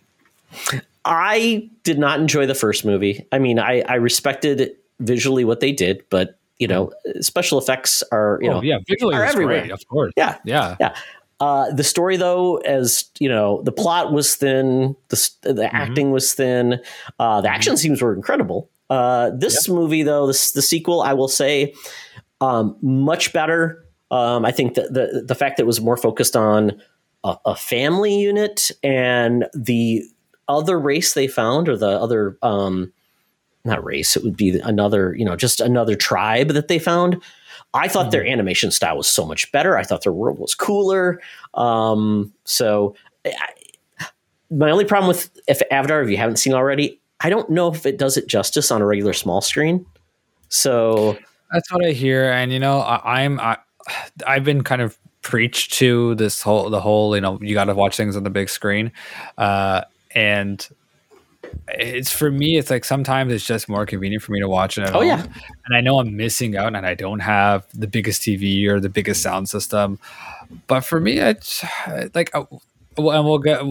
Speaker 2: I did not enjoy the first movie. I mean, I, I respected visually what they did, but you know, special effects are you
Speaker 3: oh,
Speaker 2: know,
Speaker 3: yeah, visually
Speaker 2: are everywhere.
Speaker 3: great, of course.
Speaker 2: yeah,
Speaker 3: Yeah.
Speaker 2: yeah. Uh, the story, though, as you know, the plot was thin, the the acting was thin, uh, the action scenes were incredible. Uh, this movie, though, this the sequel, I will say, um, much better. Um, I think that the the fact that it was more focused on a, a family unit and the other race they found, or the other um, not race, it would be another, you know, just another tribe that they found. I thought their animation style was so much better. I thought their world was cooler. Um, so, I, my only problem with if Avatar, if you haven't seen already, I don't know if it does it justice on a regular small screen. So,
Speaker 3: That's what I hear, and you know, I, I'm I, I've been kind of preached to this whole the whole you know you got to watch things on the big screen, uh, and it's for me. It's like sometimes it's just more convenient for me to watch it at
Speaker 2: Oh,
Speaker 3: home,
Speaker 2: yeah.
Speaker 3: and I know I'm missing out, and I don't have the biggest TV or the biggest sound system, but for me, it's like. uh, well, and we'll get.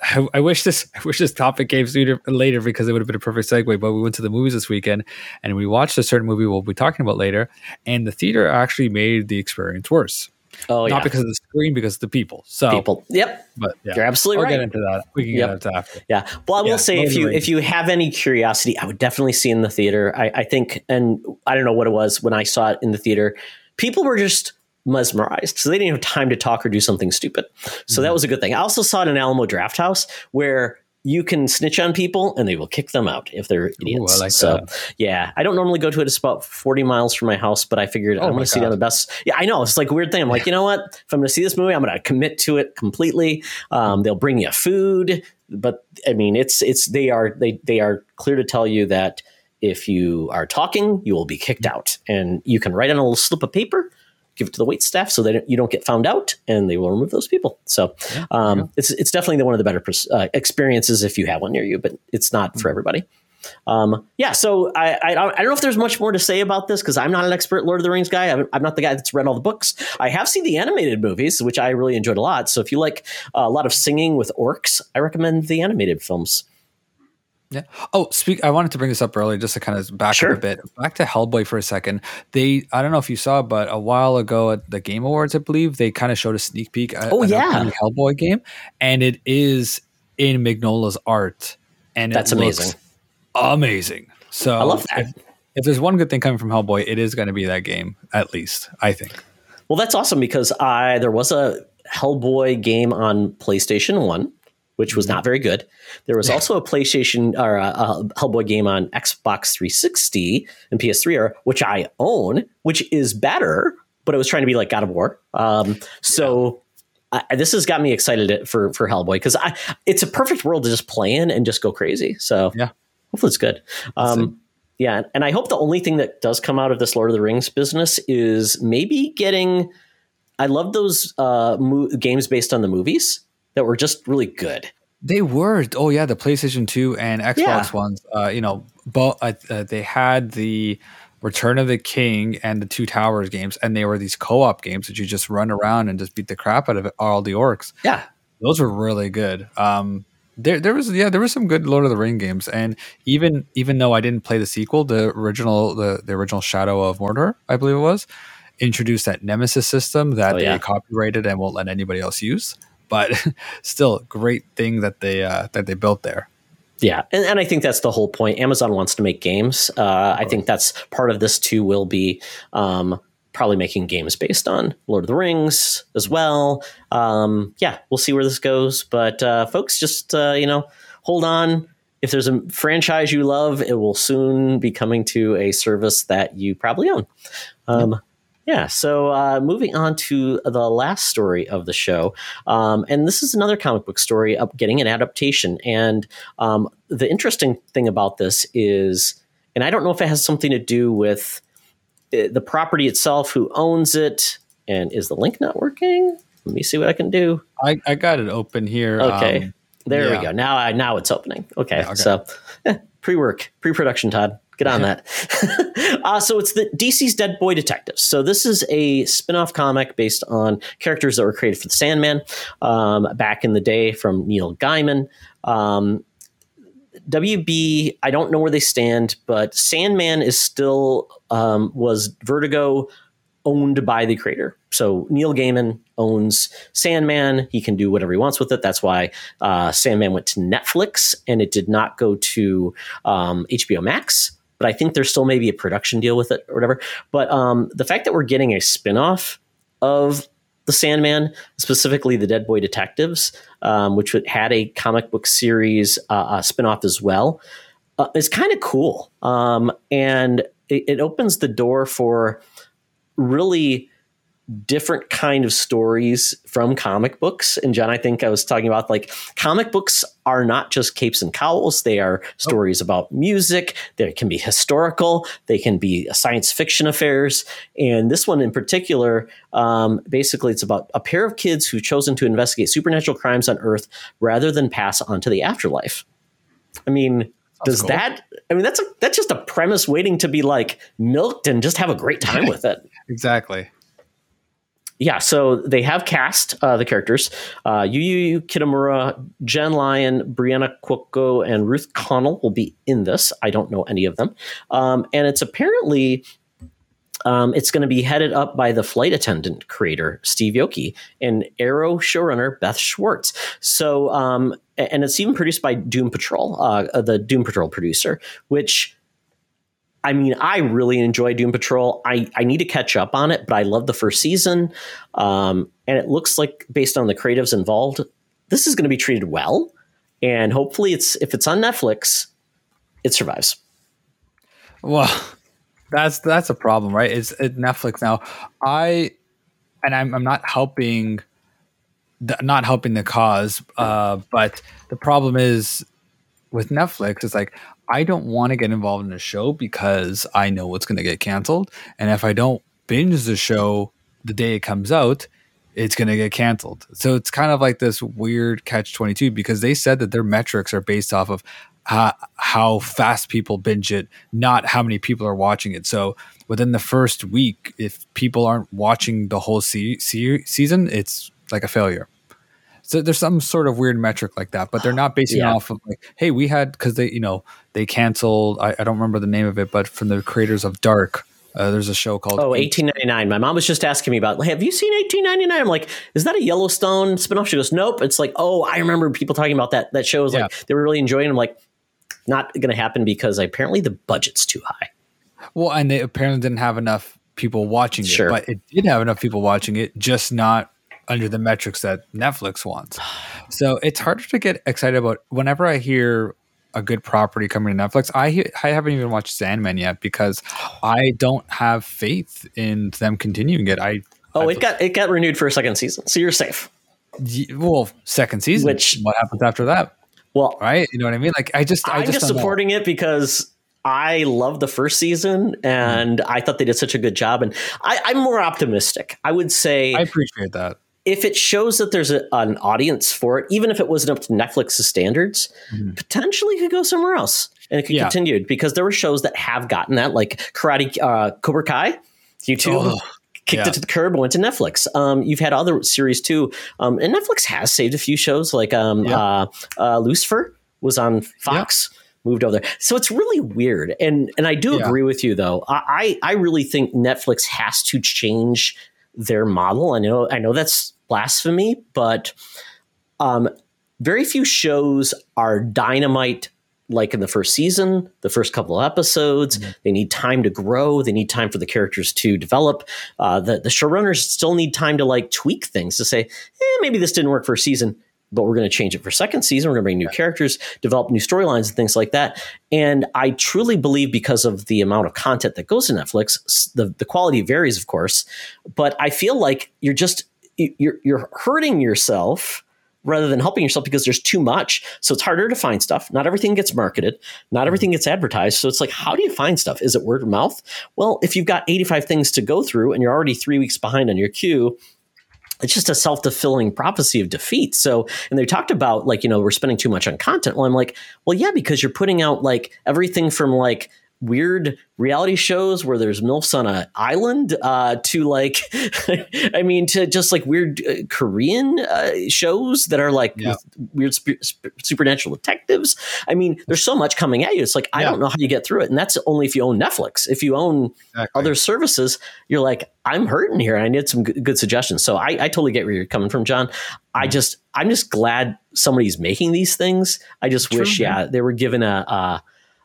Speaker 3: I, I wish this. I wish this topic came sooner later because it would have been a perfect segue. But we went to the movies this weekend, and we watched a certain movie we'll be talking about later. And the theater actually made the experience worse,
Speaker 2: oh
Speaker 3: not
Speaker 2: yeah,
Speaker 3: because of the screen, because of the people. So,
Speaker 2: people. Yep,
Speaker 3: but yeah,
Speaker 2: you're absolutely
Speaker 3: I'll
Speaker 2: right.
Speaker 3: get into that. We can
Speaker 2: Yep.
Speaker 3: get into that.
Speaker 2: Yeah. Well, I will
Speaker 3: Yeah,
Speaker 2: say if you if you have any curiosity, I would definitely see in the theater. I, I think, and I don't know what it was when I saw it in the theater. People were just mesmerized. So they didn't have time to talk or do something stupid. So that mm-hmm. was a good thing. I also saw it in Alamo Drafthouse where you can snitch on people and they will kick them out if they're idiots.
Speaker 3: like
Speaker 2: so
Speaker 3: that.
Speaker 2: yeah, I don't normally go to it. It's about 40 miles from my house, but I figured I'm
Speaker 3: Oh
Speaker 2: going
Speaker 3: my
Speaker 2: to see it on the best. Yeah, I know. It's like a weird thing. I'm like, you know what? If I'm going to see this movie, I'm going to commit to it completely. Um, they'll bring you food, but I mean, it's, it's, they are, they, they are clear to tell you that if you are talking, you will be kicked out and you can write on a little slip of paper give it to the wait staff so that you don't get found out and they will remove those people. So um, it's it's definitely one of the better pers- uh, experiences if you have one near you, but it's not for everybody. Um, yeah, so I, I I don't know if there's much more to say about this because I'm not an expert Lord of the Rings guy. I'm, I'm not the guy that's read all the books. I have seen the animated movies, which I really enjoyed a lot. So if you like uh, a lot of singing with orcs, I recommend the animated films.
Speaker 3: Yeah. Oh, speak. I wanted to bring this up earlier just to kind of back
Speaker 2: Sure.
Speaker 3: up a bit. Back to Hellboy for a second. They, I don't know if you saw, but a while ago at the Game Awards, I believe they kind of showed a sneak peek. At
Speaker 2: Oh, yeah.
Speaker 3: Hellboy game, and it is in Mignola's art, and
Speaker 2: That's
Speaker 3: it looks
Speaker 2: amazing.
Speaker 3: amazing. So
Speaker 2: I love that.
Speaker 3: If, if there's one good thing coming from Hellboy, it is going to be that game, at least I think.
Speaker 2: Well, that's awesome because I there was a Hellboy game on PlayStation One, which was not very good. There was also a PlayStation or a, a Hellboy game on Xbox 360 and PS3, era, which I own, which is better, but it was trying to be like God of War. Um, so. I, this has got me excited for for Hellboy because I it's a perfect world to just play in and just go crazy. So
Speaker 3: Yeah.
Speaker 2: hopefully it's good. Um, yeah, and I hope the only thing that does come out of this Lord of the Rings business is maybe getting. I love those uh, mo- games based on the movies that were just really good.
Speaker 3: They were. Oh yeah, the PlayStation Two and Xbox
Speaker 2: Yeah.
Speaker 3: ones. Uh, you know, both uh, uh, they had the Return of the King and the Two Towers games, and they were these co-op games that you just run around and just beat the crap out of all the orcs.
Speaker 2: Yeah,
Speaker 3: Those were really good. Um, there, there was yeah, there was some good Lord of the Ring games, and even even though I didn't play the sequel, the original the the original Shadow of Mordor, I believe it was, introduced that Nemesis system that
Speaker 2: Oh,
Speaker 3: they copyrighted and won't let anybody else use. But <laughs> still, great thing that they uh, that they built there.
Speaker 2: yeah, and, and I think that's the whole point. Amazon wants to make games. Uh, I think that's part of this too. Will be um, probably making games based on Lord of the Rings as well. Um, yeah, we'll see where this goes. But uh, folks, just uh, you know, hold on. If there's a franchise you love, it will soon be coming to a service that you probably own. Um, Yeah, so uh, moving on to the last story of the show. Um, and this is another comic book story of getting an adaptation. And um, the interesting thing about this is, and I don't know if it has something to do with uh, the property itself, who owns it, and is the link not working? Let me see what I can do.
Speaker 3: I, I got it open here.
Speaker 2: Okay.
Speaker 3: Um,
Speaker 2: there
Speaker 3: yeah.
Speaker 2: we go. Now I now it's opening. Okay.
Speaker 3: Yeah, okay.
Speaker 2: So eh, <laughs> pre-work, pre-production, Todd. Get on that. <laughs> uh, so it's the DC's Dead Boy Detectives. So this is a spin-off comic based on characters that were created for the Sandman um, back in the day from Neil Gaiman. Um, WB, I don't know where they stand, but Sandman is still um, was Vertigo owned by the creator. So Neil Gaiman owns Sandman. He can do whatever he wants with it. That's why uh, Sandman went to Netflix and it did not go to um, HBO Max. But I think there's still maybe a production deal with it or whatever. But um, the fact that we're getting a spinoff of the Sandman, specifically the Dead Boy Detectives, um, which had a comic book series uh, uh, spinoff as well, uh, is kind of cool. Um, and it, it opens the door for really different kind of stories from comic books. And John, I think I was talking about like comic books are not just capes and cowls. They are stories about music. They can be historical. They can be science fiction affairs. And this one in particular, um, basically it's about a pair of kids who've chosen to investigate supernatural crimes on Earth rather than pass on to the afterlife. I mean, does
Speaker 3: cool.
Speaker 2: that? I mean, that's a that's just a premise waiting to be like milked and just have a great time <laughs> with it
Speaker 3: Exactly.
Speaker 2: Yeah, so they have cast uh, the characters: uh, Yuyu Kitamura, Jenn Lyon, Briana Cuoco, and Ruth Connell will be in this. I don't know any of them, um, and it's apparently um, it's going to be headed up by the flight attendant creator Steve Yockey and Arrow showrunner Beth Schwartz. So, um, and it's even produced by Doom Patrol, uh, the Doom Patrol producer, which I mean, I really enjoy Doom Patrol. I, I need to catch up on it, but I love the first season. Um, and it looks like, based on the creatives involved, this is going to be treated well. And hopefully, it's if it's on Netflix, it survives.
Speaker 3: Well, that's that's a problem, right? It's it, Netflix now. I and I'm I'm not helping, the, not helping the cause. Uh, but the problem is with Netflix. It's like I don't want to get involved in a show because I know it's going to get canceled, and if I don't binge the show the day it comes out, it's going to get canceled. So it's kind of like this weird catch 22 because they said that their metrics are based off of uh, how fast people binge it, not how many people are watching it. So within the first week, if people aren't watching the whole se- se- season, it's like a failure. So there's some sort of weird metric like that, but they're <gasps> not basing
Speaker 2: Yeah.
Speaker 3: off of like, hey, we had because they, you know, they canceled. I, I don't remember the name of it, but from the creators of Dark, uh, there's a show called
Speaker 2: Oh, 1899. My mom was just asking me about, have you seen 1899? I'm like, is that a Yellowstone spinoff? She goes, nope. It's like, oh, I remember people talking about that. That show was like, they were really enjoying it. I'm like, not going to happen because apparently the budget's too high.
Speaker 3: Well, and they apparently didn't have enough people watching it,
Speaker 2: Sure.
Speaker 3: but it did have enough people watching it, just not under the metrics that Netflix wants. So it's harder to get excited about. Whenever I hear a good property coming to Netflix, I I haven't even watched Sandman yet because I don't have faith in them continuing it. I
Speaker 2: Oh,
Speaker 3: I-
Speaker 2: it got it got renewed for a second season, so you're safe.
Speaker 3: well second season.
Speaker 2: Which-
Speaker 3: what happens after that?
Speaker 2: Well,
Speaker 3: Right? You know what I mean? Like I just I
Speaker 2: I'm just,
Speaker 3: know.
Speaker 2: supporting it because I love the first season and mm. I thought they did such a good job. And I, I'm more optimistic. I would say
Speaker 3: I appreciate that.
Speaker 2: If it shows that there's a, an audience for it, even if it wasn't up to Netflix's standards, potentially could go somewhere else and it could
Speaker 3: Mm-hmm. Yeah.
Speaker 2: continue because there were shows that have gotten that, like Karate uh, Cobra Kai, YouTube.
Speaker 3: Oh,
Speaker 2: Kicked
Speaker 3: yeah.
Speaker 2: it to the curb and went to Netflix. Um, you've had other series too, um, and Netflix has saved a few shows like um,
Speaker 3: Yeah.
Speaker 2: uh, uh, Lucifer was on Fox, moved over there. So it's really weird, and and I do agree with you though. I I I really think Netflix has to change their model. I know I know that's blasphemy, but um, very few shows are dynamite like in the first season, the first couple of episodes. They need time to grow. They need time for the characters to develop. Uh, the, the showrunners still need time to like tweak things to say, eh, maybe this didn't work for a season, but we're going to change it for second season. We're going to bring new characters, develop new storylines and things like that. And I truly believe because of the amount of content that goes to Netflix, the, the quality varies, of course, but I feel like you're just, you're, you're hurting yourself rather than helping yourself because there's too much. So it's harder to find stuff. Not everything gets marketed. Not mm-hmm. everything gets advertised. So it's like, how do you find stuff? Is it word of mouth? Well, if you've got 85 things to go through and you're already three weeks behind on your queue, it's just a self-fulfilling prophecy of defeat. So, and they talked about like, you know, we're spending too much on content. Well, I'm like, well, yeah, because you're putting out like everything from like weird reality shows where there's milfs on an island uh, to like, <laughs> I mean, to just like weird uh, Korean uh, shows that are like
Speaker 3: Yeah.
Speaker 2: weird sp- sp- supernatural detectives. I mean, there's so much coming at you. It's like I
Speaker 3: Yeah.
Speaker 2: don't know how you get through it, and that's only if you own Netflix. If you own
Speaker 3: Exactly.
Speaker 2: other services, you're like, I'm hurting here. I need some good, good suggestions. So I, I totally get where you're coming from, John.
Speaker 3: Mm-hmm.
Speaker 2: I just, I'm just glad somebody's making these things. I just
Speaker 3: True,
Speaker 2: wish, yeah, they were given a. Uh,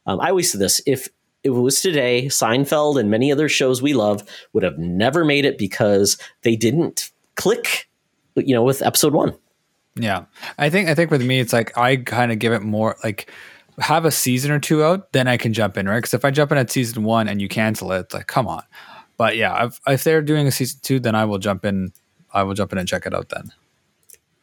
Speaker 2: um, I always say this: if it was today, Seinfeld and many other shows we love would have never made it because they didn't click, you know, with episode one.
Speaker 3: Yeah. I think I think with me it's like I kind of give it more like have a season or two out, then I can jump in, right? Because if I jump in at season one and you cancel it, like come on. But yeah, if, if they're doing a season two, then I will jump in. I will jump in and check it out then.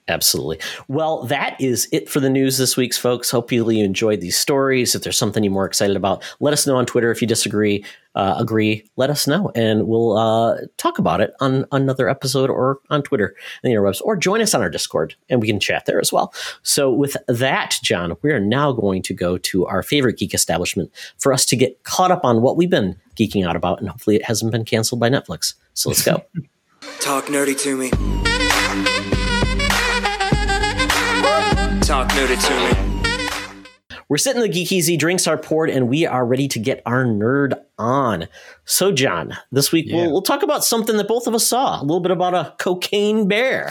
Speaker 2: Absolutely. Well, that is it for the news this week, folks. Hopefully, you enjoyed these stories. If there's something you're more excited about, let us know on Twitter. If you disagree, uh, agree, let us know, and we'll uh, talk about it on another episode or on Twitter and the interwebs, or join us on our Discord, and we can chat there as well. So, with that, John, we are now going to go to our favorite geek establishment for us to get caught up on what we've been geeking out about, and hopefully, it hasn't been canceled by Netflix. So, let's go. <laughs>
Speaker 5: Talk nerdy to me. Talk nerdy to me.
Speaker 2: We're sitting in the Geek Easy, drinks are poured, and we are ready to get our nerd on. So, John, this week
Speaker 3: Yeah.
Speaker 2: we'll, we'll talk about something that both of us saw a little bit about a cocaine bear.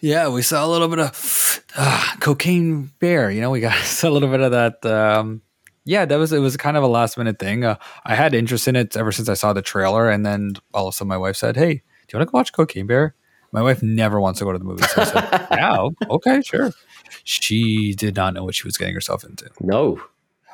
Speaker 3: Yeah, we saw a little bit of uh, cocaine bear. You know, we got <laughs> a little bit of that um, yeah, that was it was kind of a last minute thing. Uh, I had interest in it ever since I saw the trailer, and then all of a sudden my wife said, "Hey, do you want to go watch Cocaine Bear?" My wife never wants to go to the movies. So I said, <laughs> "Yeah, okay, sure." She did not know what she was getting herself into.
Speaker 2: No,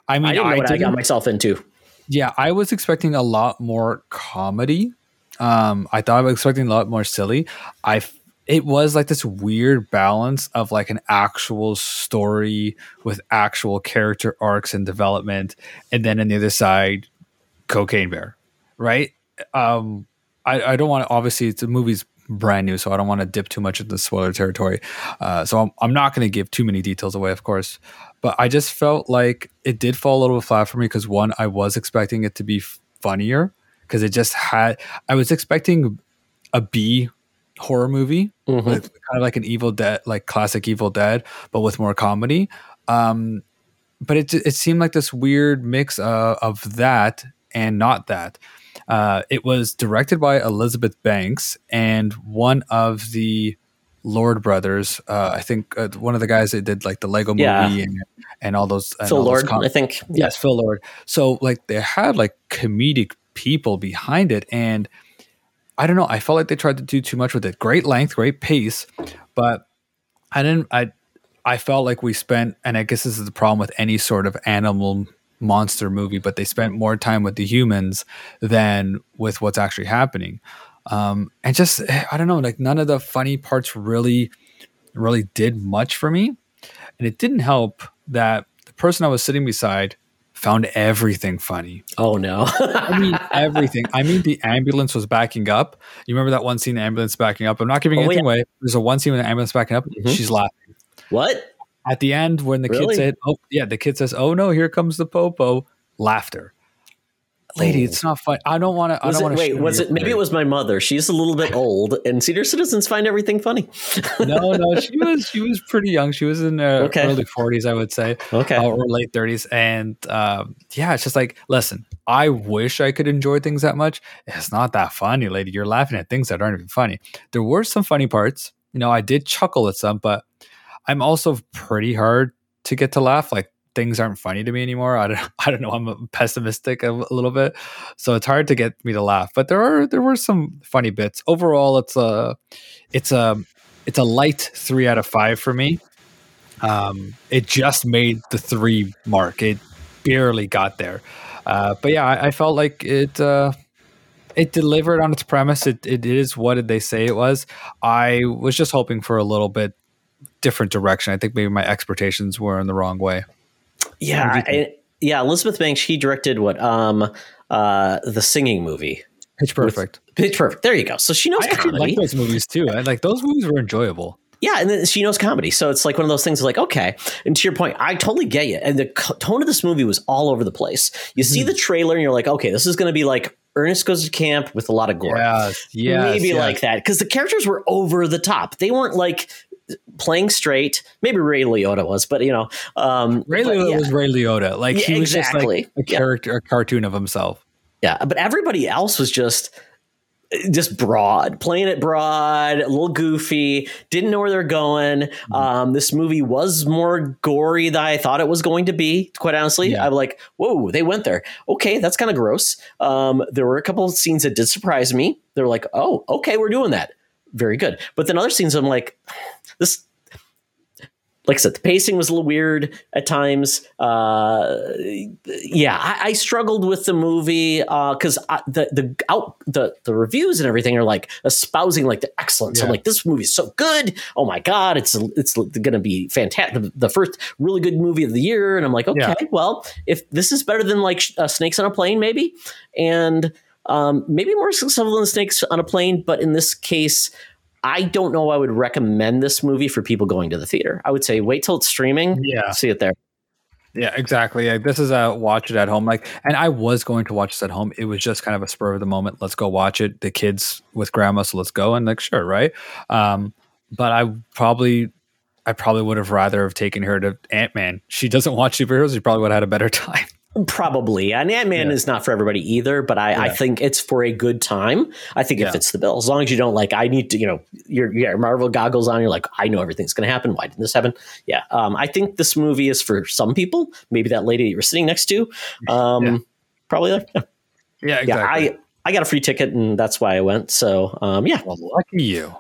Speaker 3: I mean,
Speaker 2: I didn't know what I got
Speaker 3: didn't-
Speaker 2: myself into.
Speaker 3: yeah, I was expecting a lot more comedy. Um, I thought I was expecting a lot more silly. I it was like this weird balance of like an actual story with actual character arcs and development, and then on the other side, Cocaine Bear, right? Um, I, I don't want to obviously it's the movie's brand new, so I don't want to dip too much into spoiler territory. Uh, so I'm, I'm not going to give too many details away, of course. But I just felt like it did fall a little bit flat for me because one, I was expecting it to be funnier because it just had. I was expecting a B horror movie,
Speaker 2: Mhm.
Speaker 3: with kind of like an Evil Dead, like classic Evil Dead, but with more comedy. Um, but it it seemed like this weird mix uh, of that and not that. Uh, it was directed by Elizabeth Banks and one of the Lord brothers. Uh, I think uh, one of the guys that did like the Lego movie
Speaker 2: Yeah.
Speaker 3: and, and all those. And
Speaker 2: Phil
Speaker 3: all those
Speaker 2: Lord,
Speaker 3: com-
Speaker 2: I think.
Speaker 3: yes, Phil Lord. So like they had like comedic people behind it, and I don't know. I felt like they tried to do too much with it. Great length, great pace, but I didn't. I I felt like we spent, and I guess this is the problem with any sort of animal monster movie, but they spent more time with the humans than with what's actually happening. Um, and just I don't know, like none of the funny parts really, really did much for me. And it didn't help that the person I was sitting beside found everything funny.
Speaker 2: Oh no.
Speaker 3: I mean <laughs> everything. I mean the ambulance was backing up. You remember that one scene, the ambulance backing up? I'm not giving
Speaker 2: Oh,
Speaker 3: anything
Speaker 2: yeah.
Speaker 3: away. There's a one scene with the ambulance backing up.
Speaker 2: Mhm.
Speaker 3: She's laughing.
Speaker 2: what?
Speaker 3: At the end, when the
Speaker 2: Really?
Speaker 3: kid said, "Oh yeah," the kid says, "Oh no, here comes the popo," laughter. Lady,
Speaker 2: Oh.
Speaker 3: it's not fun. I don't want to. I don't want to.
Speaker 2: wait, was it maybe it was my mother? She's a little bit old, and senior citizens find everything funny.
Speaker 3: no, no. <laughs> She was she was pretty young. She was in her
Speaker 2: Okay.
Speaker 3: early forties, I would say,
Speaker 2: Okay.
Speaker 3: uh, or late thirties. And um, yeah, it's just like, listen, I wish I could enjoy things that much. It's not that funny, lady. You're laughing at things that aren't even funny. There were some funny parts. You know, I did chuckle at some, but I'm also pretty hard to get to laugh. Like things aren't funny to me anymore. I don't, <laughs> I don't know. I'm pessimistic a, a little bit, so it's hard to get me to laugh. But there are there were some funny bits. Overall, it's a it's a it's a light three out of five for me. Um, it just made the three mark. It barely got there. Uh, but yeah, I, I felt like it. Uh, it delivered on its premise. It, it is what did they say it was. I was just hoping for a little bit different direction. I think maybe my expectations were in the wrong way.
Speaker 2: Yeah,
Speaker 3: What do you
Speaker 2: I, yeah. Elizabeth Banks. She directed what? Um, uh, the singing movie.
Speaker 3: Pitch Perfect.
Speaker 2: Pitch Perfect. There you go. So she knows
Speaker 3: I
Speaker 2: comedy.
Speaker 3: like those movies too. I, like those movies were enjoyable.
Speaker 2: Yeah, and then she knows comedy, so it's like one of those things. Like, okay, and to your point, I totally get you. And the tone of this movie was all over the place. You
Speaker 3: Mm-hmm.
Speaker 2: see the trailer, and you're like, okay, this is going to be like Ernest Goes to Camp with a lot of gore.
Speaker 3: Yes, yes,
Speaker 2: maybe
Speaker 3: yes.
Speaker 2: like that because the characters were over the top. They weren't like playing straight. Maybe Ray Liotta was, but you know, um,
Speaker 3: Ray Liotta
Speaker 2: yeah.
Speaker 3: was Ray Liotta. Like
Speaker 2: Yeah,
Speaker 3: he was just like a
Speaker 2: Yeah.
Speaker 3: character, a cartoon of himself.
Speaker 2: Yeah, but everybody else was just just broad, playing it broad, a little goofy, didn't know where they're going.
Speaker 3: Mm-hmm.
Speaker 2: Um, this movie was more gory than I thought it was going to be, quite honestly.
Speaker 3: Yeah.
Speaker 2: I'm like, whoa, they went there. Okay, that's kind of gross. Um, there were a couple of scenes that did surprise me. They were like, oh, okay, we're doing that. Very good. But then other scenes, I'm like, this like I said, the pacing was a little weird at times. Uh, yeah, I, I struggled with the movie because the the out the the reviews and everything are like espousing like the excellence. I'm like, this movie is so good. Oh my god, it's it's going to be fantastic. The, the first really good movie of the year, and I'm like, okay,
Speaker 3: Yeah.
Speaker 2: well, if this is better than like uh, Snakes on a Plane, maybe, and um, maybe more successful than Snakes on a Plane, but in this case. I don't know. I would recommend this movie for people going to the theater. I would say wait till it's streaming.
Speaker 3: Yeah.
Speaker 2: see it there.
Speaker 3: Yeah, exactly. Like, this is a watch it at home. Like, and I was going to watch this at home. It was just kind of a spur of the moment. Let's go watch it. The kids with grandma, so let's go. And like, sure, right. Um, but I probably, I probably would have rather have taken her to Ant Man. She doesn't watch superheroes. She probably would have had a better <laughs> time.
Speaker 2: Probably, and Ant Man
Speaker 3: Yeah.
Speaker 2: is not for everybody either. But I, I think it's for a good time. I think it
Speaker 3: Yeah.
Speaker 2: fits the bill as long as you don't like. I need to, you know, your your Marvel goggles on. You're like, I know everything's going to happen. Why didn't this happen? Yeah, um, I think this movie is for some people. Maybe that lady that you were sitting next to. Um,
Speaker 3: Yeah.
Speaker 2: Probably, like, yeah,
Speaker 3: Yeah,
Speaker 2: yeah. I I got a free ticket, and that's why I went. So, um, yeah,
Speaker 3: well, lucky you.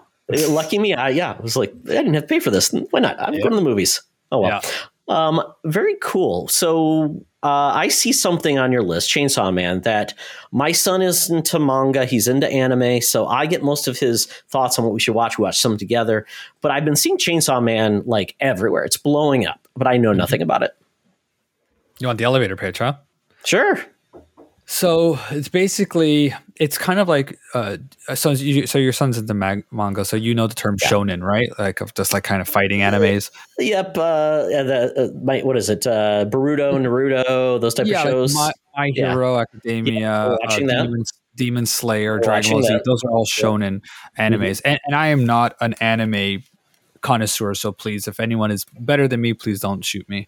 Speaker 2: lucky me. I yeah, I was like, I didn't have to pay for this. Why not? I'm going to the movies. Oh well. Um, very cool. So uh, I see something on your list, Chainsaw Man, that my son is into manga. He's into anime, so I get most of his thoughts on what we should watch. We watch some together. But I've been seeing Chainsaw Man like everywhere. It's blowing up, but I know nothing about it.
Speaker 3: You want the elevator pitch, huh?
Speaker 2: Sure.
Speaker 3: So it's basically it's kind of like uh, so you, so your son's into mag- manga, so you know the term shonen, right? Like of just like kind of fighting animes.
Speaker 2: Yep. Uh, yeah, the uh, my, what is it? Uh, Boruto, Naruto, those type
Speaker 3: yeah,
Speaker 2: of shows.
Speaker 3: like My, My
Speaker 2: Yeah.
Speaker 3: Hero Academia,
Speaker 2: Yeah, we're
Speaker 3: uh,
Speaker 2: watching that.
Speaker 3: Demon, Demon Slayer, Dragon Ball Z. Those are all shonen animes, and, and I am not an anime connoisseur. So please, if anyone is better than me, please don't shoot me.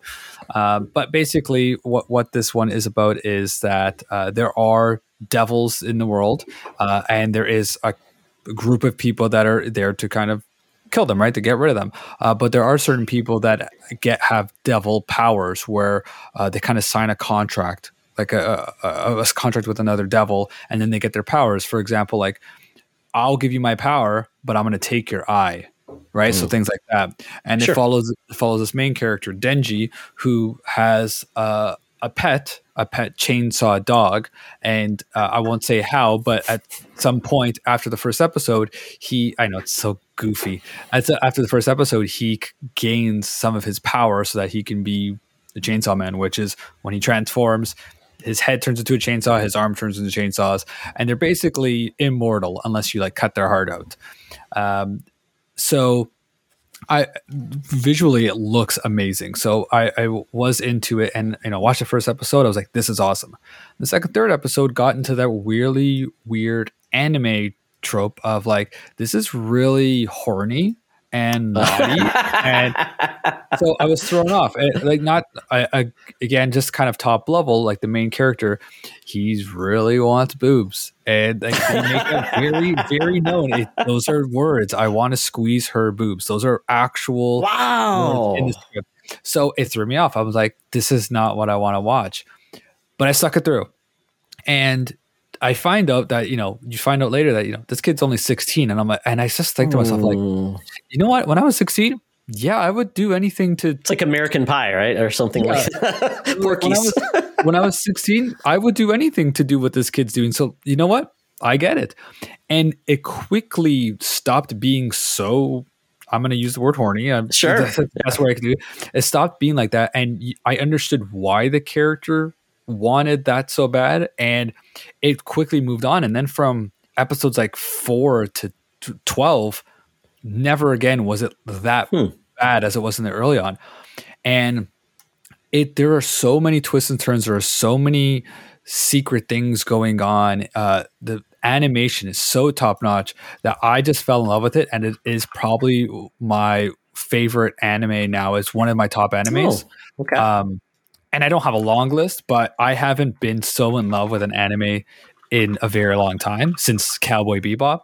Speaker 3: Uh, but basically, what what this one is about is that uh, there are devils in the world, uh, and there is a group of people that are there to kind of kill them, right? To get rid of them. Uh, but there are certain people that get have devil powers where uh, they kind of sign a contract, like a, a, a contract with another devil, and then they get their powers. For example, like I'll give you my power, but I'm going to take your eye. Right, so things like that, and
Speaker 2: Sure.
Speaker 3: it follows it follows this main character Denji, who has uh, a pet, a pet chainsaw dog, and uh, I won't say how, but at some point after the first episode, he I know it's so goofy. After the first episode, he c- gains some of his power so that he can be the Chainsaw Man, which is when he transforms. His head turns into a chainsaw, his arm turns into chainsaws, and they're basically immortal unless you like cut their heart out. Um, so I visually it looks amazing. So I, I was into it and you know watched the first episode. I was like, this is awesome. The second, third episode got into that really weird anime trope of like this is really horny and <laughs> naughty and <laughs> so I was thrown off. Like not I, I again just kind of top level like the main character, he's really wants boobs and like they make it very <laughs> very known. It, those are words. I want to squeeze her boobs. Those are actual
Speaker 2: wow.
Speaker 3: words in the script. So it threw me off. I was like, this is not what I want to watch. But I stuck it through. And I find out that, you know, you find out later that, you know, this kid's only 16. And I'm like, and I just think to myself, like,
Speaker 2: Mm.
Speaker 3: you know what? When I was 16, yeah, I would do anything to
Speaker 2: It's like American Pie, right, or something like that. <laughs>
Speaker 3: when I,
Speaker 2: Porky's.
Speaker 3: was, when I was 16, I would do anything to do what this kid's doing. So, you know what? I get it. And it quickly stopped being so, I'm going to use the word horny. I'm,
Speaker 2: Sure. <laughs>
Speaker 3: That's, that's where I can do it. It stopped being like that. And I understood why the character wanted that so bad. And it quickly moved on. And then from episodes like four to 12, never again was it that
Speaker 2: Hmm.
Speaker 3: bad as it was in the early on. And it there are so many twists and turns. There are so many secret things going on. Uh, the animation is so top notch that I just fell in love with it, and it is probably my favorite anime now. It's one of my top animes.
Speaker 2: Oh, okay.
Speaker 3: Um, and I don't have a long list, but I haven't been so in love with an anime in a very long time since Cowboy Bebop.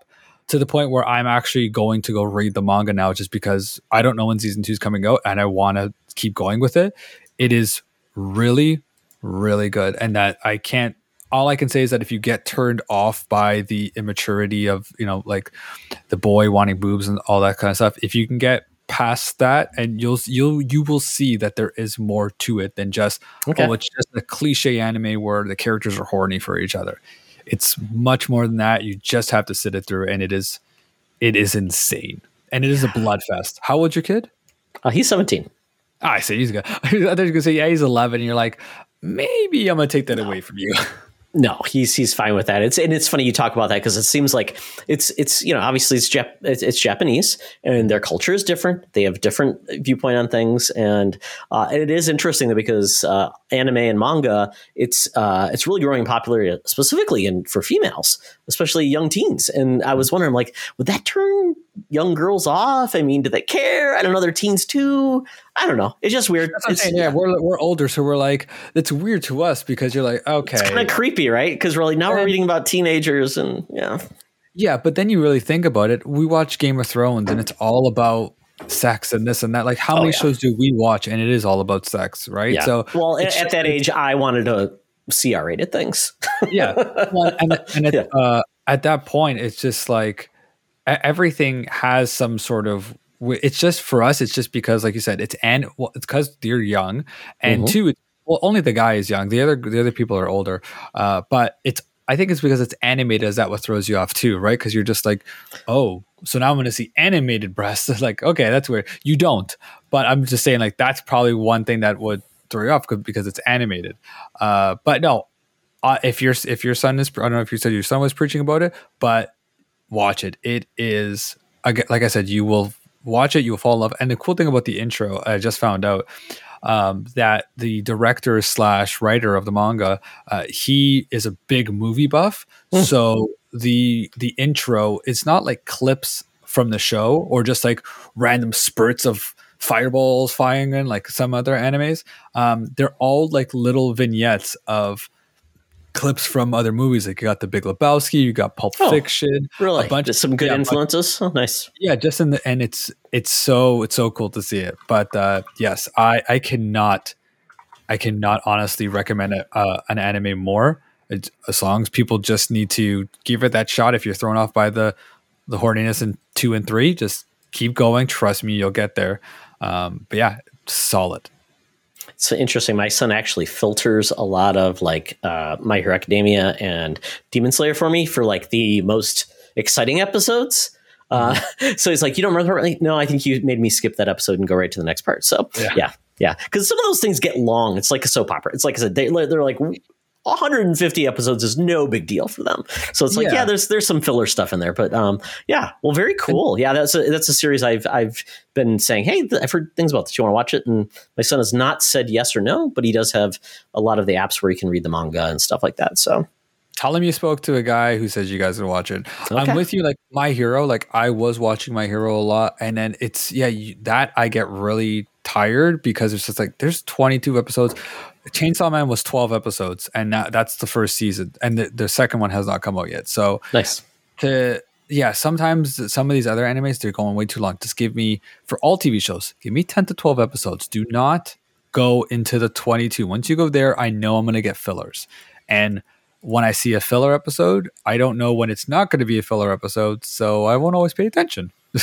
Speaker 3: To the point where I'm actually going to go read the manga now, just because I don't know when season two is coming out, and I want to keep going with it. It is really, really good, and that I can't. All I can say is that if you get turned off by the immaturity of you know like the boy wanting boobs and all that kind of stuff, if you can get past that and you'll you'll you will see that there is more to it than just
Speaker 2: Okay.
Speaker 3: oh it's just a cliche anime where the characters are horny for each other. It's much more than that. You just have to sit it through and it is it is insane. And it is a blood fest how old's your kid?
Speaker 2: Uh, he's 17.
Speaker 3: Ah, I see. He's good <laughs> i thought you were gonna say yeah he's 11 and you're like maybe i'm gonna take that away from you <laughs>
Speaker 2: No, he's he's fine with that. It's and it's funny you talk about that because it seems like it's it's you know obviously it's Jap- it's, it's Japanese and their culture is different. They have different viewpoint on things, and uh, and it is interesting because uh, anime and manga, it's uh, it's really growing in popularity specifically in for females, especially young teens. And I was wondering like, would that turn young girls off? I mean, do they care? I don't know. They're teens too. I don't know. It's just weird.
Speaker 3: That's what I'm
Speaker 2: It's,
Speaker 3: saying. Yeah, we're we're older, so we're like, it's weird to us because you're like, okay,
Speaker 2: it's kind of creepy, right? Because we're like now we're reading about teenagers and yeah,
Speaker 3: yeah. But then you really think about it. We watch Game of Thrones, and it's all about sex and this and that. Like, how
Speaker 2: Oh,
Speaker 3: many
Speaker 2: yeah.
Speaker 3: shows do we watch, and it is all about sex, right?
Speaker 2: yeah.
Speaker 3: So,
Speaker 2: well, at, at that age, I wanted to see R-rated things. <laughs>
Speaker 3: yeah. Well, and and it,
Speaker 2: Yeah.
Speaker 3: uh, at that point, it's just like everything has some sort of. It's just for us. It's just because, like you said, it's and well, it's because you're young, and
Speaker 2: Mhm.
Speaker 3: two, it's, well, only the guy is young. The other the other people are older. Uh, but it's I think it's because it's animated. Is that what throws you off too, right? Because you're just like, oh, so now I'm going to see animated breasts. <laughs> like, okay, that's weird. You don't, but I'm just saying, like, that's probably one thing that would throw you off 'cause- because it's animated. Uh, but no, uh, if your if your son is, I don't know if you said your son was preaching about it, but watch it. It is like I said, you will watch it, you will fall in love. And the cool thing about the intro, I just found out um, that the director slash writer of the manga, uh, he is a big movie buff. So the the intro is not like clips from the show or just like random spurts of fireballs firing in like some other animes. Um, they're all like little vignettes of clips from other movies. Like you got The Big Lebowski, you got Pulp
Speaker 2: Oh,
Speaker 3: Fiction,
Speaker 2: really,
Speaker 3: a bunch
Speaker 2: Just some good
Speaker 3: yeah, bunch-
Speaker 2: influences. Oh, nice.
Speaker 3: yeah, just in the and it's it's so it's so cool to see it. But uh, yes, I I cannot I cannot honestly recommend a, uh, an anime more. It's, as long as people just need to give it that shot. If you're thrown off by the the horniness in two and three, just keep going. Trust me, you'll get there. Um, but yeah, solid.
Speaker 2: It's interesting. My son actually filters a lot of like uh, My Hero Academia and Demon Slayer for me for like the most exciting episodes. Uh, <laughs> so he's like, "You don't remember?" No, I think you made me skip that episode and go right to the next part. So
Speaker 3: Yeah.
Speaker 2: yeah, yeah, because some of those things get long. It's like a soap opera. It's like I said, they, they're like 150 episodes is no big deal for them. So it's like, yeah,
Speaker 3: Yeah.
Speaker 2: there's there's some filler stuff in there, but um, yeah, well, very cool. Yeah, that's a that's a series I've I've been saying, hey, th- I've heard things about this. You want to watch it? And my son has not said yes or no, but he does have a lot of the apps where he can read the manga and stuff like that. So
Speaker 3: Tell him you spoke to a guy who says you guys would watch it.
Speaker 2: Okay.
Speaker 3: I'm with you. Like my hero, like I was watching my hero a lot, and then it's yeah you, that I get really tired because it's just like there's 22 episodes. Chainsaw Man was 12 episodes, and that, that's the first season, and the, the second one has not come out yet. So
Speaker 2: nice.
Speaker 3: to yeah, sometimes some of these other animes they're going way too long. Just give me for all TV shows, give me 10 to 12 episodes. Do not go into the 22. Once you go there, I know I'm going to get fillers. And when I see a filler episode, I don't know when it's not going to be a filler episode, so I won't always pay attention. <laughs>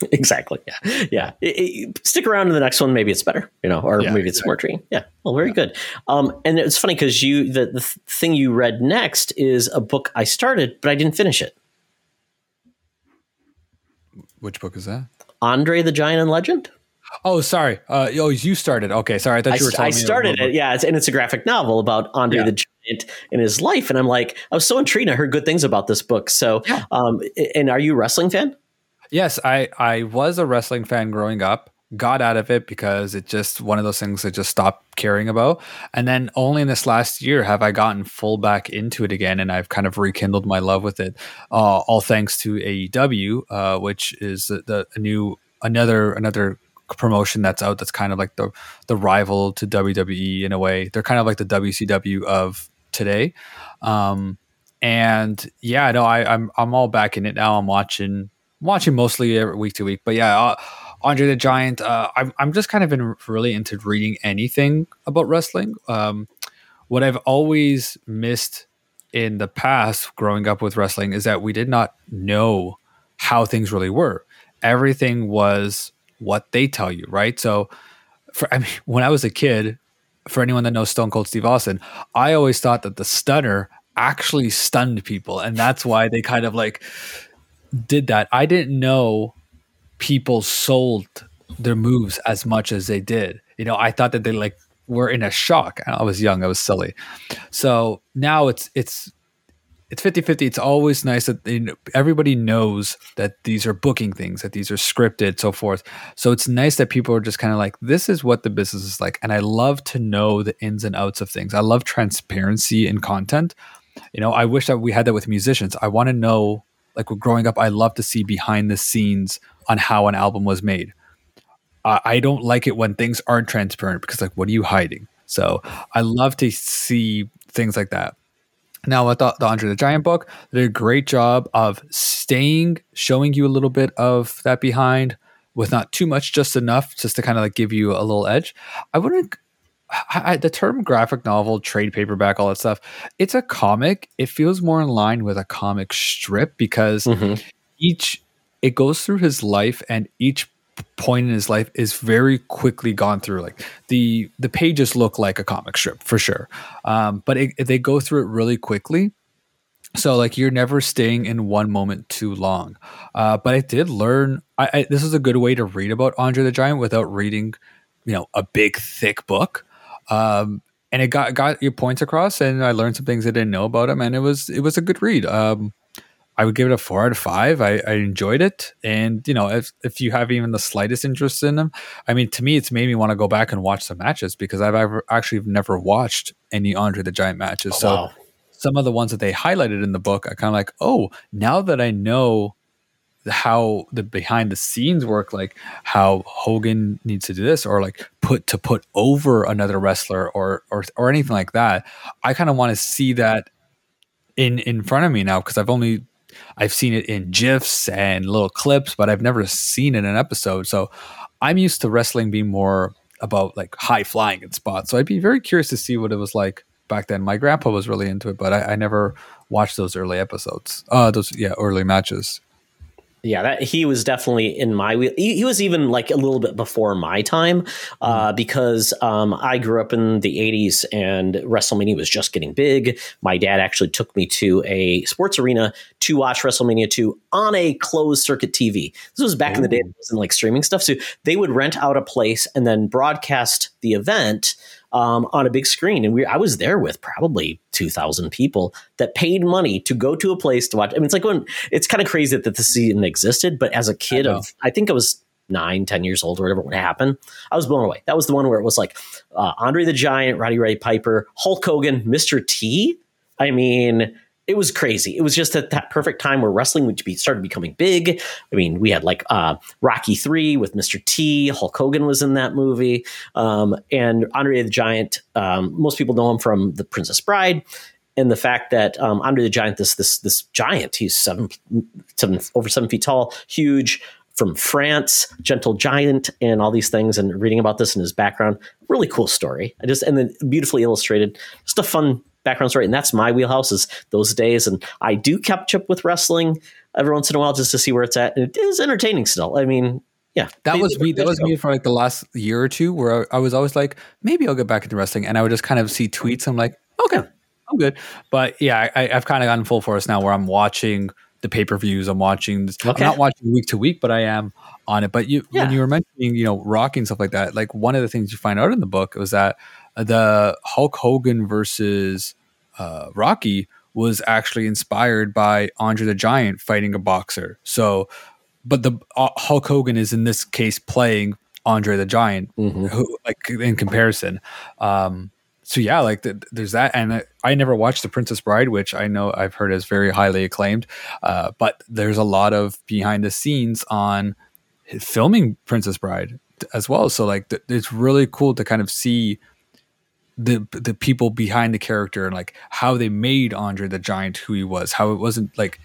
Speaker 3: <laughs>
Speaker 2: Exactly. Yeah. Yeah. It- it- stick around to the next one. Maybe it's better, you know, or
Speaker 3: Yeah,
Speaker 2: maybe it's more dream. Yeah. Well, very good. Um, and it's funny because you, the, the thing you read next is a book I started, but I didn't finish it.
Speaker 3: Which book is that?
Speaker 2: Andre the Giant and Legend.
Speaker 3: Oh, sorry. Uh, oh, you started. Okay, sorry. I thought
Speaker 2: I,
Speaker 3: you were. telling
Speaker 2: I started it. Yeah. It's, and it's a graphic novel about Andre
Speaker 3: Yeah.
Speaker 2: the Giant and his life. And I'm like, I was so intrigued. I heard good things about this book. So,
Speaker 3: Yeah.
Speaker 2: um, and are you a wrestling fan?
Speaker 3: Yes, I I was a wrestling fan growing up. Got out of it because it just one of those things I just stopped caring about. And then only in this last year have I gotten full back into it again, and I've kind of rekindled my love with it. Uh, all thanks to AEW, uh, which is the, the new another another promotion that's out that's kind of like the the rival to WWE in a way. They're kind of like the WCW of today. Um, and yeah, no, I, I'm I'm all back in it now. I'm watching watching mostly week to week. But yeah, uh, Andre the Giant. Uh, I'm I'm just kind of been really into reading anything about wrestling. Um, what I've always missed in the past, growing up with wrestling, is that we did not know how things really were. Everything was what they tell you, right? So, for I mean, <laughs> when I was a kid, for anyone that knows Stone Cold Steve Austin, I always thought that the stunner actually stunned people, and that's why they kind of like did that. I didn't know people sold their moves as much as they did. You know, I thought that they like were in a shock. I was young, I was silly. So now it's it's it's 50-50. It's always nice that they, everybody knows that these are booking things, that these are scripted, so forth. So it's nice that people are just kind of like, this is what the business is like. And I love to know the ins and outs of things. I love transparency in content. You know, I wish that we had that with musicians. I want to know, like growing up, I love to see behind the scenes on how an album was made. I I don't like it when things aren't transparent because like what are you hiding? So I love to see things like that. Now with the, the Andre the Giant book, they did a great job of staying, showing you a little bit of that behind with not too much, just enough, just to kind of like give you a little edge. I wouldn't. I, I- the term graphic novel, trade paperback, all that stuff. It's a comic. It feels more in line with a comic strip because
Speaker 2: Mhm.
Speaker 3: each it goes through his life and each point in his life is very quickly gone through like the the pages look like a comic strip for sure um, but it, they go through it really quickly so like you're never staying in one moment too long uh, but i did learn I, I this is a good way to read about andre the giant without reading you know a big thick book um, and it got got your points across and i learned some things i didn't know about him and it was it was a good read um, I would give it a four out of five. I, I enjoyed it, and you know, if if you have even the slightest interest in them, I mean, to me, it's made me want to go back and watch some matches because I've ever, actually never watched any Andre the Giant matches. so
Speaker 2: wow.
Speaker 3: some of the ones that they highlighted in the book, I kind of like, oh, now that I know how the behind the scenes work, like how Hogan needs to do this, or like put to put over another wrestler, or or or anything like that, I kind of want to see that in in front of me now because I've only I've seen it in gifs and little clips, but I've never seen it in an episode. So I'm used to wrestling being more about like high flying and spots. So I'd be very curious to see what it was like back then. My grandpa was really into it, but I, I never watched those early episodes. Uh those yeah, early matches.
Speaker 2: Yeah, that he was definitely in my wheel. He, he was even like a little bit before my time, uh, because um, I grew up in the '80s and WrestleMania was just getting big. My dad actually took me to a sports arena to watch WrestleMania 2 on a closed circuit TV. This was back in the day; it wasn't like streaming stuff. So they would rent out a place and then broadcast the event um, on a big screen. And we, I was there with probably 2,000 people that paid money to go to a place to watch. I mean, it's like when it's kind of crazy that this even existed, but as a kid
Speaker 3: know.
Speaker 2: of, I think I was nine, 10 years old or whatever when it happened, I was blown away. That was the one where it was like uh, Andre the Giant, Roddy Ray Piper, Hulk Hogan, Mr. T. I mean, it was crazy. It was just at that perfect time where wrestling would be started becoming big. I mean, we had like uh, Rocky Three with Mr. T. Hulk Hogan was in that movie, um, and Andre the Giant. Um, most people know him from The Princess Bride, and the fact that um, Andre the Giant, this this this giant, he's seven, seven over seven feet tall, huge. From France, gentle giant, and all these things, and reading about this in his background, really cool story. I just and then beautifully illustrated, just a fun background story, and that's my wheelhouse is those days. And I do catch up with wrestling every once in a while just to see where it's at, and it is entertaining still. I mean, yeah,
Speaker 3: That was me. That was me for like the last year or two, where I, I was always like, maybe I'll get back into wrestling, and I would just kind of see tweets. I'm like, okay, I'm good. But yeah, I, I've kind of gotten full force now, where I'm watching the pay per views. I'm watching.
Speaker 2: Okay.
Speaker 3: I'm not watching week to week, but I am on it. But you, when you were mentioning, you know, Rocky and stuff like that, like one of the things you find out in the book was that the Hulk Hogan versus uh, Rocky was actually inspired by Andre the Giant fighting a boxer. So, but the uh, Hulk Hogan is in this case playing Andre the Giant,
Speaker 2: Mhm.
Speaker 3: who like in comparison. Um, so yeah, like th- there's that, and I, I never watched The Princess Bride, which I know I've heard is very highly acclaimed. Uh, but there's a lot of behind the scenes on filming Princess Bride as well. So like th- it's really cool to kind of see the the people behind the character and like how they made Andre the Giant who he was. How it wasn't like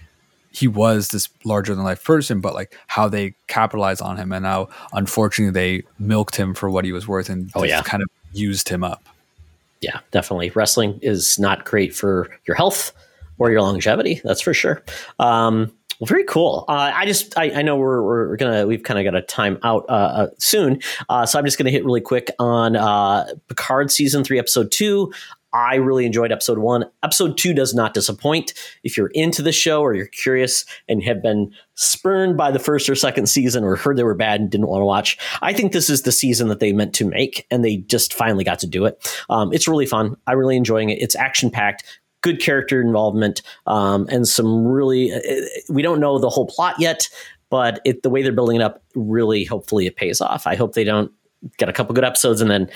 Speaker 3: he was this larger than life person, but like how they capitalized on him and how unfortunately they milked him for what he was worth and
Speaker 2: Oh,
Speaker 3: just
Speaker 2: yeah.
Speaker 3: kind of used him up.
Speaker 2: yeah, definitely. Wrestling is not great for your health or your longevity. That's for sure. Um, well, very cool. Uh, I just, I, I know we're, we're gonna, we've kind of got a time out uh, uh, soon, uh, so I'm just gonna hit really quick on uh, Picard season three, episode two. I really enjoyed episode one. Episode two does not disappoint. If you're into the show or you're curious and have been spurned by the first or second season or heard they were bad and didn't want to watch, I think this is the season that they meant to make and they just finally got to do it. Um, it's really fun. I'm really enjoying it. It's action packed. Good character involvement um, and some really. uh, We don't know the whole plot yet, but it, the way they're building it up, really, hopefully, it pays off. I hope they don't get a couple good episodes and then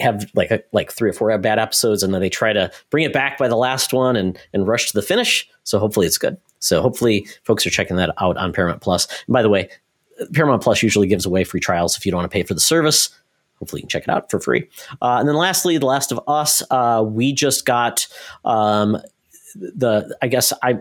Speaker 2: have like a, like three or four bad episodes and then they try to bring it back by the last one and and rush to the finish so hopefully it's good so hopefully folks are checking that out on paramount plus and by the way Paramount Plus usually gives away free trials if you don't want to pay for the service. Hopefully, you can check it out for free. Uh, and then lastly, The Last of Us. Uh, we just got um, the, I guess I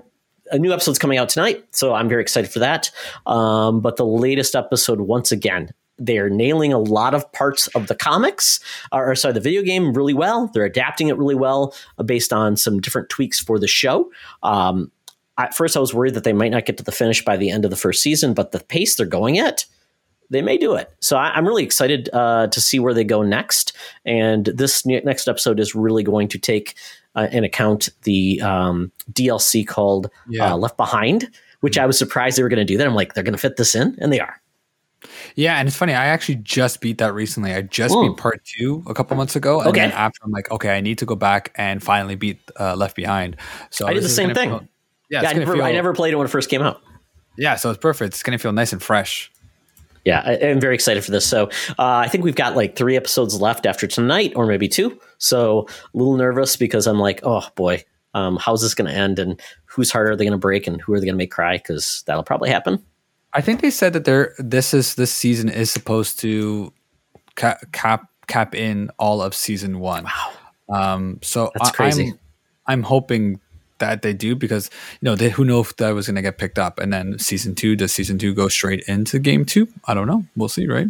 Speaker 2: a new episode's coming out tonight, so I'm very excited for that. Um, but the latest episode, once again, they're nailing a lot of parts of the comics, or, or sorry, the video game really well. They're adapting it really well uh, based on some different tweaks for the show. Um, at first, I was worried that they might not get to the finish by the end of the first season, but the pace they're going at, they may do it. So I, am really excited uh, to see where they go next. And this next episode is really going to take uh, in account the um, DLC called
Speaker 3: Yeah.
Speaker 2: uh, Left Behind, which I was surprised they were going to do that. I'm like, they're going to fit this in, and they are.
Speaker 3: Yeah, and it's funny. I actually just beat that recently. I just
Speaker 2: Ooh.
Speaker 3: beat part two a couple months ago, and
Speaker 2: Okay.
Speaker 3: then after I'm like, okay, I need to go back and finally beat uh, Left Behind. So
Speaker 2: I did the same thing.
Speaker 3: feel- yeah,
Speaker 2: Yeah, I, never,
Speaker 3: feel,
Speaker 2: I never played it when it first came out.
Speaker 3: Yeah, so it's perfect. It's gonna feel nice and fresh.
Speaker 2: Yeah, I, I'm very excited for this. So uh, I think we've got like three episodes left after tonight, or maybe two. So a little nervous because I'm like, oh boy, um, how's this going to end, and whose heart are they going to break, and who are they going to make cry? Because that'll probably happen.
Speaker 3: I think they said that they're this is this season is supposed to cap cap cap in all of season one. Wow. Um, so
Speaker 2: That's
Speaker 3: I-
Speaker 2: crazy.
Speaker 3: I'm, I'm hoping that they do because you know they who know if that was going to get picked up and then season two does season two go straight into game two? I don't know. We'll see, right?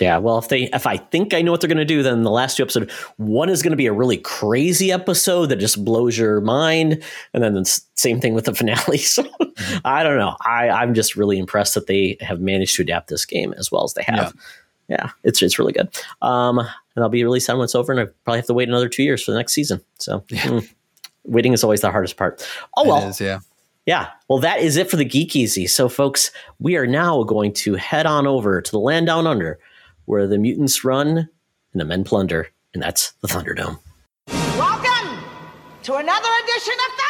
Speaker 2: Yeah, well, if they if I think I know what they're going to do, then the last two episodes, one is going to be a really crazy episode that just blows your mind, and then the same thing with the <laughs> finale. So I don't know. I I'm just really impressed that they have managed to adapt this game as well as they have. Yeah, it's it's really good. Um, and I'll be released on when it's over, and I probably have to wait another two years for the next season. So mm, waiting is always the hardest part. Oh well,
Speaker 3: It is, yeah.
Speaker 2: yeah. Well, that is it for the Geek Easy. So, folks, we are now going to head on over to the land down under where the mutants run and the men plunder, and that's the Thunderdome.
Speaker 6: Welcome to another edition of Thunderdome!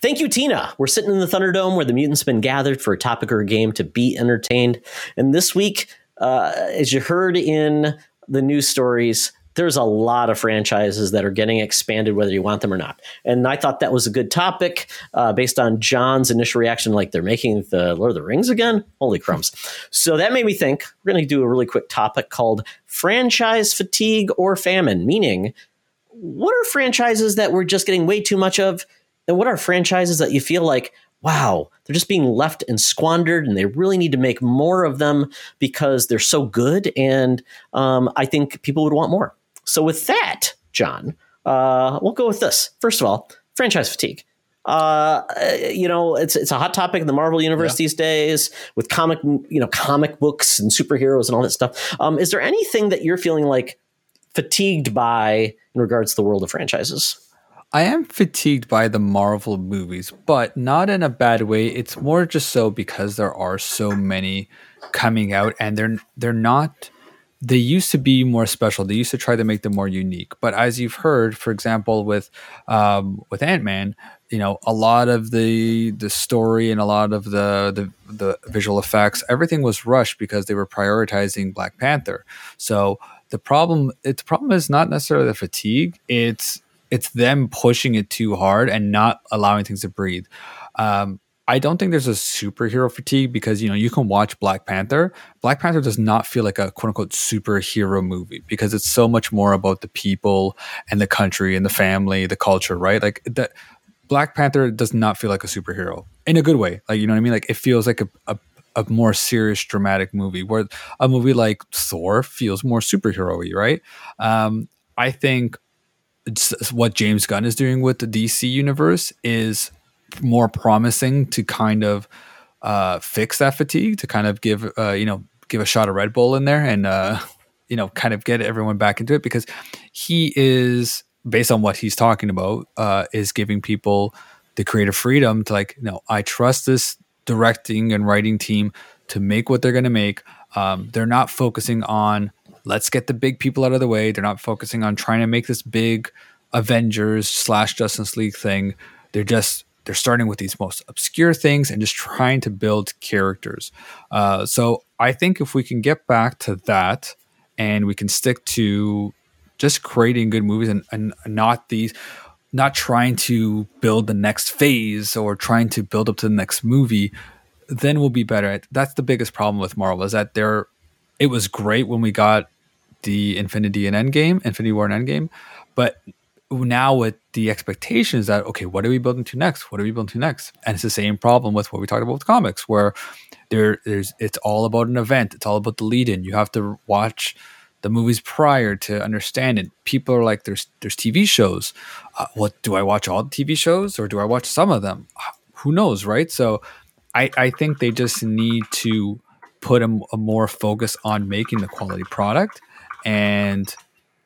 Speaker 2: Thank you, Tina. We're sitting in the Thunderdome where the mutants have been gathered for a topic or a game to be entertained. And this week, uh, as you heard in the news stories, there's a lot of franchises that are getting expanded, whether you want them or not. And I thought that was a good topic uh, based on John's initial reaction, like they're making the Lord of the Rings again. Holy crumbs! <laughs> so that made me think we're going to do a really quick topic called franchise fatigue or famine, meaning what are franchises that we're just getting way too much of? And what are franchises that you feel like, wow, they're just being left and squandered and they really need to make more of them because they're so good? And um, I think people would want more. So, with that, John, uh, we'll go with this. First of all, franchise fatigue. Uh, you know, it's it's a hot topic in the Marvel universe these days with comic, you know, comic books and superheroes and all that stuff. Um, is there anything that you're feeling like fatigued by in regards to the world of franchises?
Speaker 3: I am fatigued by the Marvel movies, but not in a bad way. It's more just so because there are so many coming out and they're they're not they used to be more special. They used to try to make them more unique. But as you've heard, for example, with um, with Ant Man, you know, a lot of the the story and a lot of the, the the visual effects, everything was rushed because they were prioritizing Black Panther. So the problem, it, the problem is not necessarily the fatigue. It's it's them pushing it too hard and not allowing things to breathe. Um, I don't think there's a superhero fatigue because you know you can watch Black Panther. Black Panther does not feel like a quote unquote superhero movie because it's so much more about the people and the country and the family, the culture, right? Like that. Black Panther does not feel like a superhero in a good way. Like you know what I mean? Like it feels like a, a a more serious dramatic movie where a movie like Thor feels more superhero-y, right? Um, I think what James Gunn is doing with the DC universe is more promising to kind of uh, fix that fatigue, to kind of give uh, you know give a shot of Red Bull in there and uh, <laughs> you know kind of get everyone back into it because he is based on what he's talking about uh, is giving people the creative freedom to like no I trust this directing and writing team to make what they're going to make. Um, they're not focusing on let's get the big people out of the way. They're not focusing on trying to make this big Avengers slash Justice League thing. They're just they're starting with these most obscure things and just trying to build characters. Uh, so I think if we can get back to that and we can stick to just creating good movies and, and not these not trying to build the next phase or trying to build up to the next movie then we'll be better. That's the biggest problem with Marvel is that they're. It was great when we got the Infinity and Endgame, Infinity War and Endgame, but now with the expectations that okay, what are we building to next? What are we building to next? And it's the same problem with what we talked about with comics, where there there's it's all about an event. It's all about the lead in. You have to watch the movies prior to understand it. People are like, there's there's TV shows. Uh, what do I watch all the TV shows or do I watch some of them? Who knows, right? So I I think they just need to put a, a more focus on making the quality product and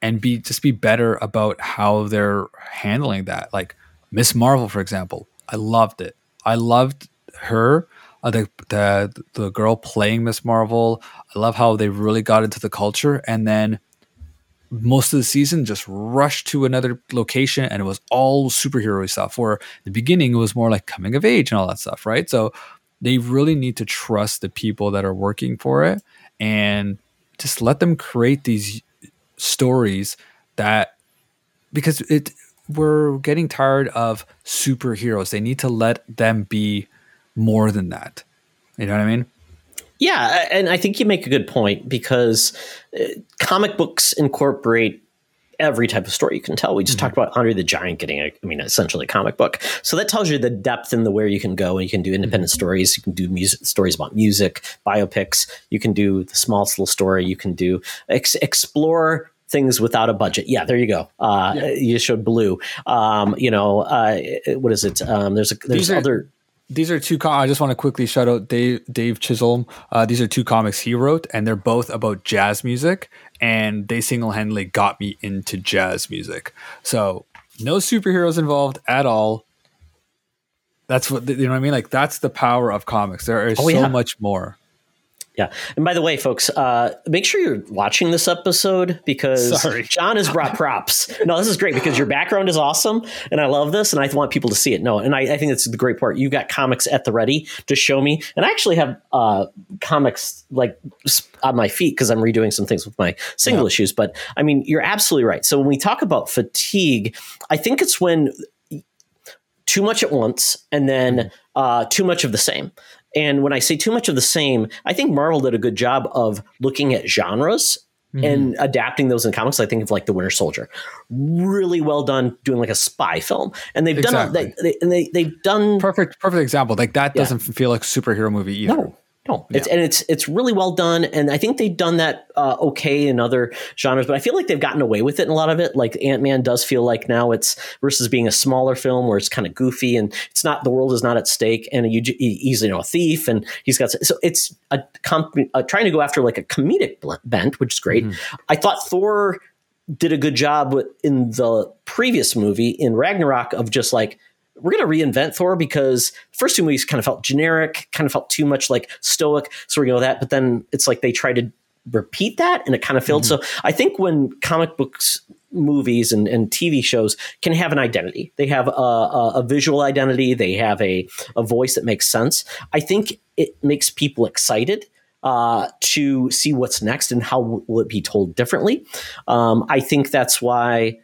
Speaker 3: and be just be better about how they're handling that. Like Miss Marvel, for example, I loved it. I loved her uh, the the the girl playing Miss Marvel. I love how they really got into the culture, and then most of the season just rushed to another location, and it was all superhero stuff. Where the beginning it was more like coming of age and all that stuff, right? So they really need to trust the people that are working for it, and just let them create these stories that because it we're getting tired of superheroes. They need to let them be more than that. You know what I mean?
Speaker 2: Yeah, and I think you make a good point because uh, comic books incorporate every type of story you can tell. We just mm-hmm. talked about Andre the Giant getting, a, I mean, essentially a comic book. So that tells you the depth and the where you can go. And you can do independent mm-hmm. stories. You can do music stories about music, biopics. You can do the smallest little story. You can do ex- explore things without a budget. Yeah, there you go. Uh, yeah. You showed blue. Um, you know, uh, what is it? Um, there's a, there's
Speaker 3: are,
Speaker 2: other
Speaker 3: these are two. Com- I just want to quickly shout out Dave Dave Chisholm. Uh, these are two comics he wrote, and they're both about jazz music, and they single handedly got me into jazz music. So no superheroes involved at all. That's what you know. what I mean, like that's the power of comics. There is oh, so yeah. much more.
Speaker 2: Yeah. And by the way, folks, uh, make sure you're watching this episode because Sorry. <laughs> John has brought props. no, this is great because your background is awesome and I love this and I want people to see it. No, and I, I think that's the great part. You got comics at the ready to show me. And I actually have uh, comics like on my feet because I'm redoing some things with my single yeah. issues. But I mean, you're absolutely right. So when we talk about fatigue, I think it's when too much at once and then mm-hmm. uh, too much of the same. And when I say too much of the same, I think Marvel did a good job of looking at genres mm-hmm. and adapting those in comics. I think of like the Winter Soldier, really well done doing like a spy film, and they've exactly. done they, they, and they they've done
Speaker 3: perfect perfect example. Like that doesn't feel like a superhero movie either.
Speaker 2: No, no, it's, yeah. and it's it's really well done, and I think they've done that uh, okay in other genres, but I feel like they've gotten away with it in a lot of it. Like Ant Man does feel like now it's versus being a smaller film where it's kind of goofy and it's not the world is not at stake, and you he's you know a thief and he's got so it's a, a trying to go after like a comedic bent, which is great. Mm-hmm. I thought Thor did a good job in the previous movie in Ragnarok of just like we're going to reinvent Thor because first two movies kind of felt generic, kind of felt too much like stoic. So we're going to go that. But then it's like they tried to repeat that and it kind of failed. Mm-hmm. So I think when comic books, movies, and, and TV shows can have an identity, they have a, a, a visual identity, they have a, a voice that makes sense. I think it makes people excited. Uh, to see what's next and how will it be told differently. Um, I think that's why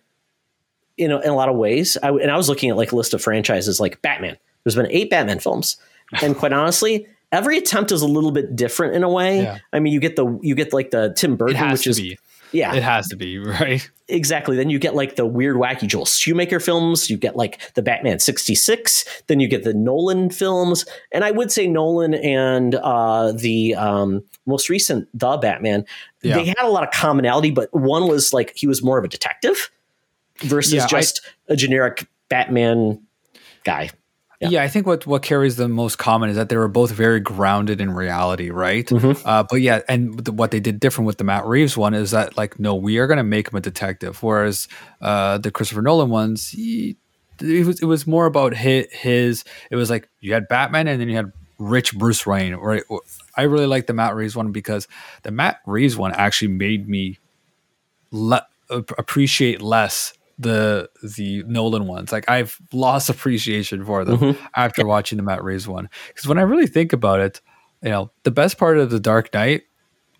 Speaker 2: you know, in a lot of ways. I, and I was looking at like a list of franchises like Batman. There's been eight Batman films, <laughs> and quite honestly, every attempt is a little bit different in a way. Yeah. I mean, you get the you get like the Tim Burton, which is
Speaker 3: be.
Speaker 2: yeah,
Speaker 3: it has to be <laughs> right.
Speaker 2: Exactly. Then you get like the weird, wacky Joel Schumacher films. You get like the Batman '66. Then you get the Nolan films, and I would say Nolan and uh, the um, most recent The Batman. Yeah. They had a lot of commonality, but one was like he was more of a detective versus yeah, just I, a generic Batman guy.
Speaker 3: Yeah. yeah. I think what what carries the most common is that they were both very grounded in reality, right? Mm-hmm. Uh, but yeah, and the, what they did different with the Matt Reeves one is that like, no, we are going to make him a detective, whereas uh, the Christopher Nolan ones, he, it was it was more about his, his. It was like you had Batman, and then you had rich Bruce Wayne. Right? I really like the Matt Reeves one because the Matt Reeves one actually made me le- appreciate less the the Nolan ones. Like I've lost appreciation for them mm-hmm. after watching the Matt Reeves one. Because when I really think about it, you know, the best part of the Dark Knight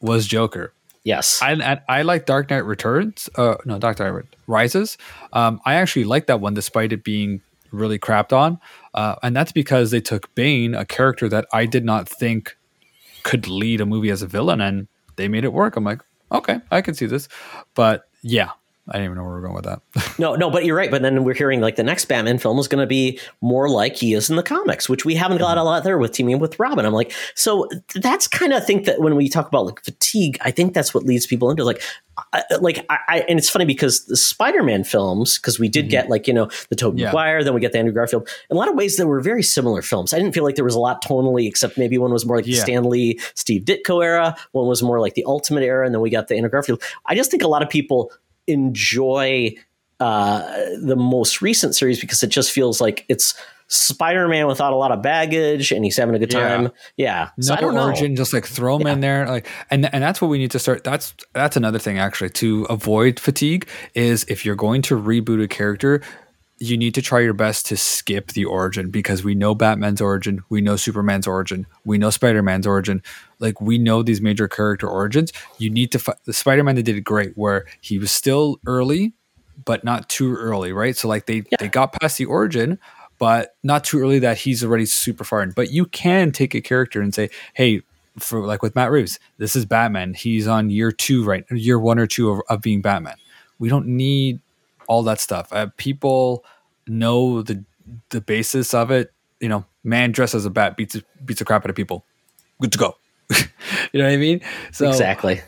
Speaker 3: was Joker.
Speaker 2: Yes,
Speaker 3: I I, I like Dark Knight Returns. Uh, no, Dark Knight Rises. Um, I actually like that one despite it being really crapped on, uh, and that's because they took Bane, a character that I did not think could lead a movie as a villain, and they made it work. I'm like, okay, I can see this, but yeah, I didn't even know where we are going with that. <laughs>
Speaker 2: no, no, but you're right. But then we're hearing like the next Batman film is going to be more like he is in the comics, which we haven't got a lot there with teaming with Robin. I'm like, so that's kind of think that when we talk about like fatigue, I think that's what leads people into like, I, like I, I and it's funny because the Spider-Man films, because we did mm-hmm. get like you know the Tobey yeah. Maguire, then we get the Andrew Garfield. In a lot of ways, there were very similar films. I didn't feel like there was a lot tonally, except maybe one was more like yeah. the Stan Lee, Steve Ditko era. One was more like the Ultimate era, and then we got the Andrew Garfield. I just think a lot of people enjoy uh, the most recent series because it just feels like it's Spider-Man without a lot of baggage, and he's having a good time. Yeah,
Speaker 3: yeah. so
Speaker 2: I don't
Speaker 3: origin,
Speaker 2: know.
Speaker 3: just like throw him yeah. in there, like, and and that's what we need to start. That's that's another thing actually to avoid fatigue is if you're going to reboot a character, you need to try your best to skip the origin because we know Batman's origin, we know Superman's origin, we know Spider Man's origin. Like we know these major character origins. You need to fi- the Spider Man they did it great where he was still early, but not too early, right? So like they yeah. they got past the origin, but not too early that he's already super far in. But you can take a character and say, hey, for like with Matt Reeves, this is Batman. He's on year two, right? Year one or two of, of being Batman. We don't need all that stuff. Uh, people know the the basis of it. You know, man dressed as a bat beats beats the crap out of people. Good to go. <laughs> you know what I mean?
Speaker 2: So exactly.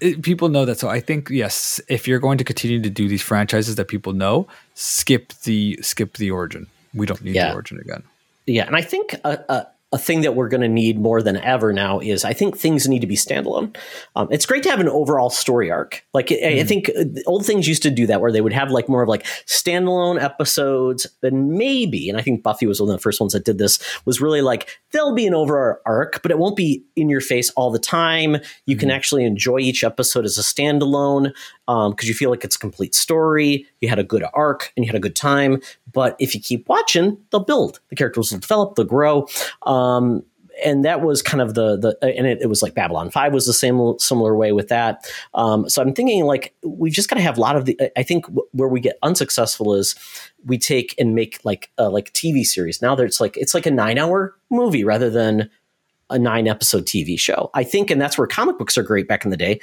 Speaker 3: It, people know that. So I think yes, if you're going to continue to do these franchises that people know, skip the skip the origin. We don't need yeah. the origin again.
Speaker 2: Yeah, and I think a, a, a thing that we're going to need more than ever now is I think things need to be standalone. Um, it's great to have an overall story arc. Like mm. I, I, mm. think uh, old things used to do that, where they would have like more of like standalone episodes, and maybe, and I think Buffy was one of the first ones that did this. Was really like there'll be an overall arc, but it won't be in your face all the time. You mm. can actually enjoy each episode as a standalone because um, you feel like it's a complete story. You had a good arc and you had a good time. But if you keep watching, they'll build. The characters will develop, they'll grow. Um, and that was kind of the the and it, it, was like Babylon Five was the same similar way with that. Um, so I'm thinking like we've just got to have a lot of the. I think where we get unsuccessful is we take and make like uh, like TV series. Now it's like it's like a nine hour movie rather than a nine episode TV show. I think, and that's where comic books are great back in the day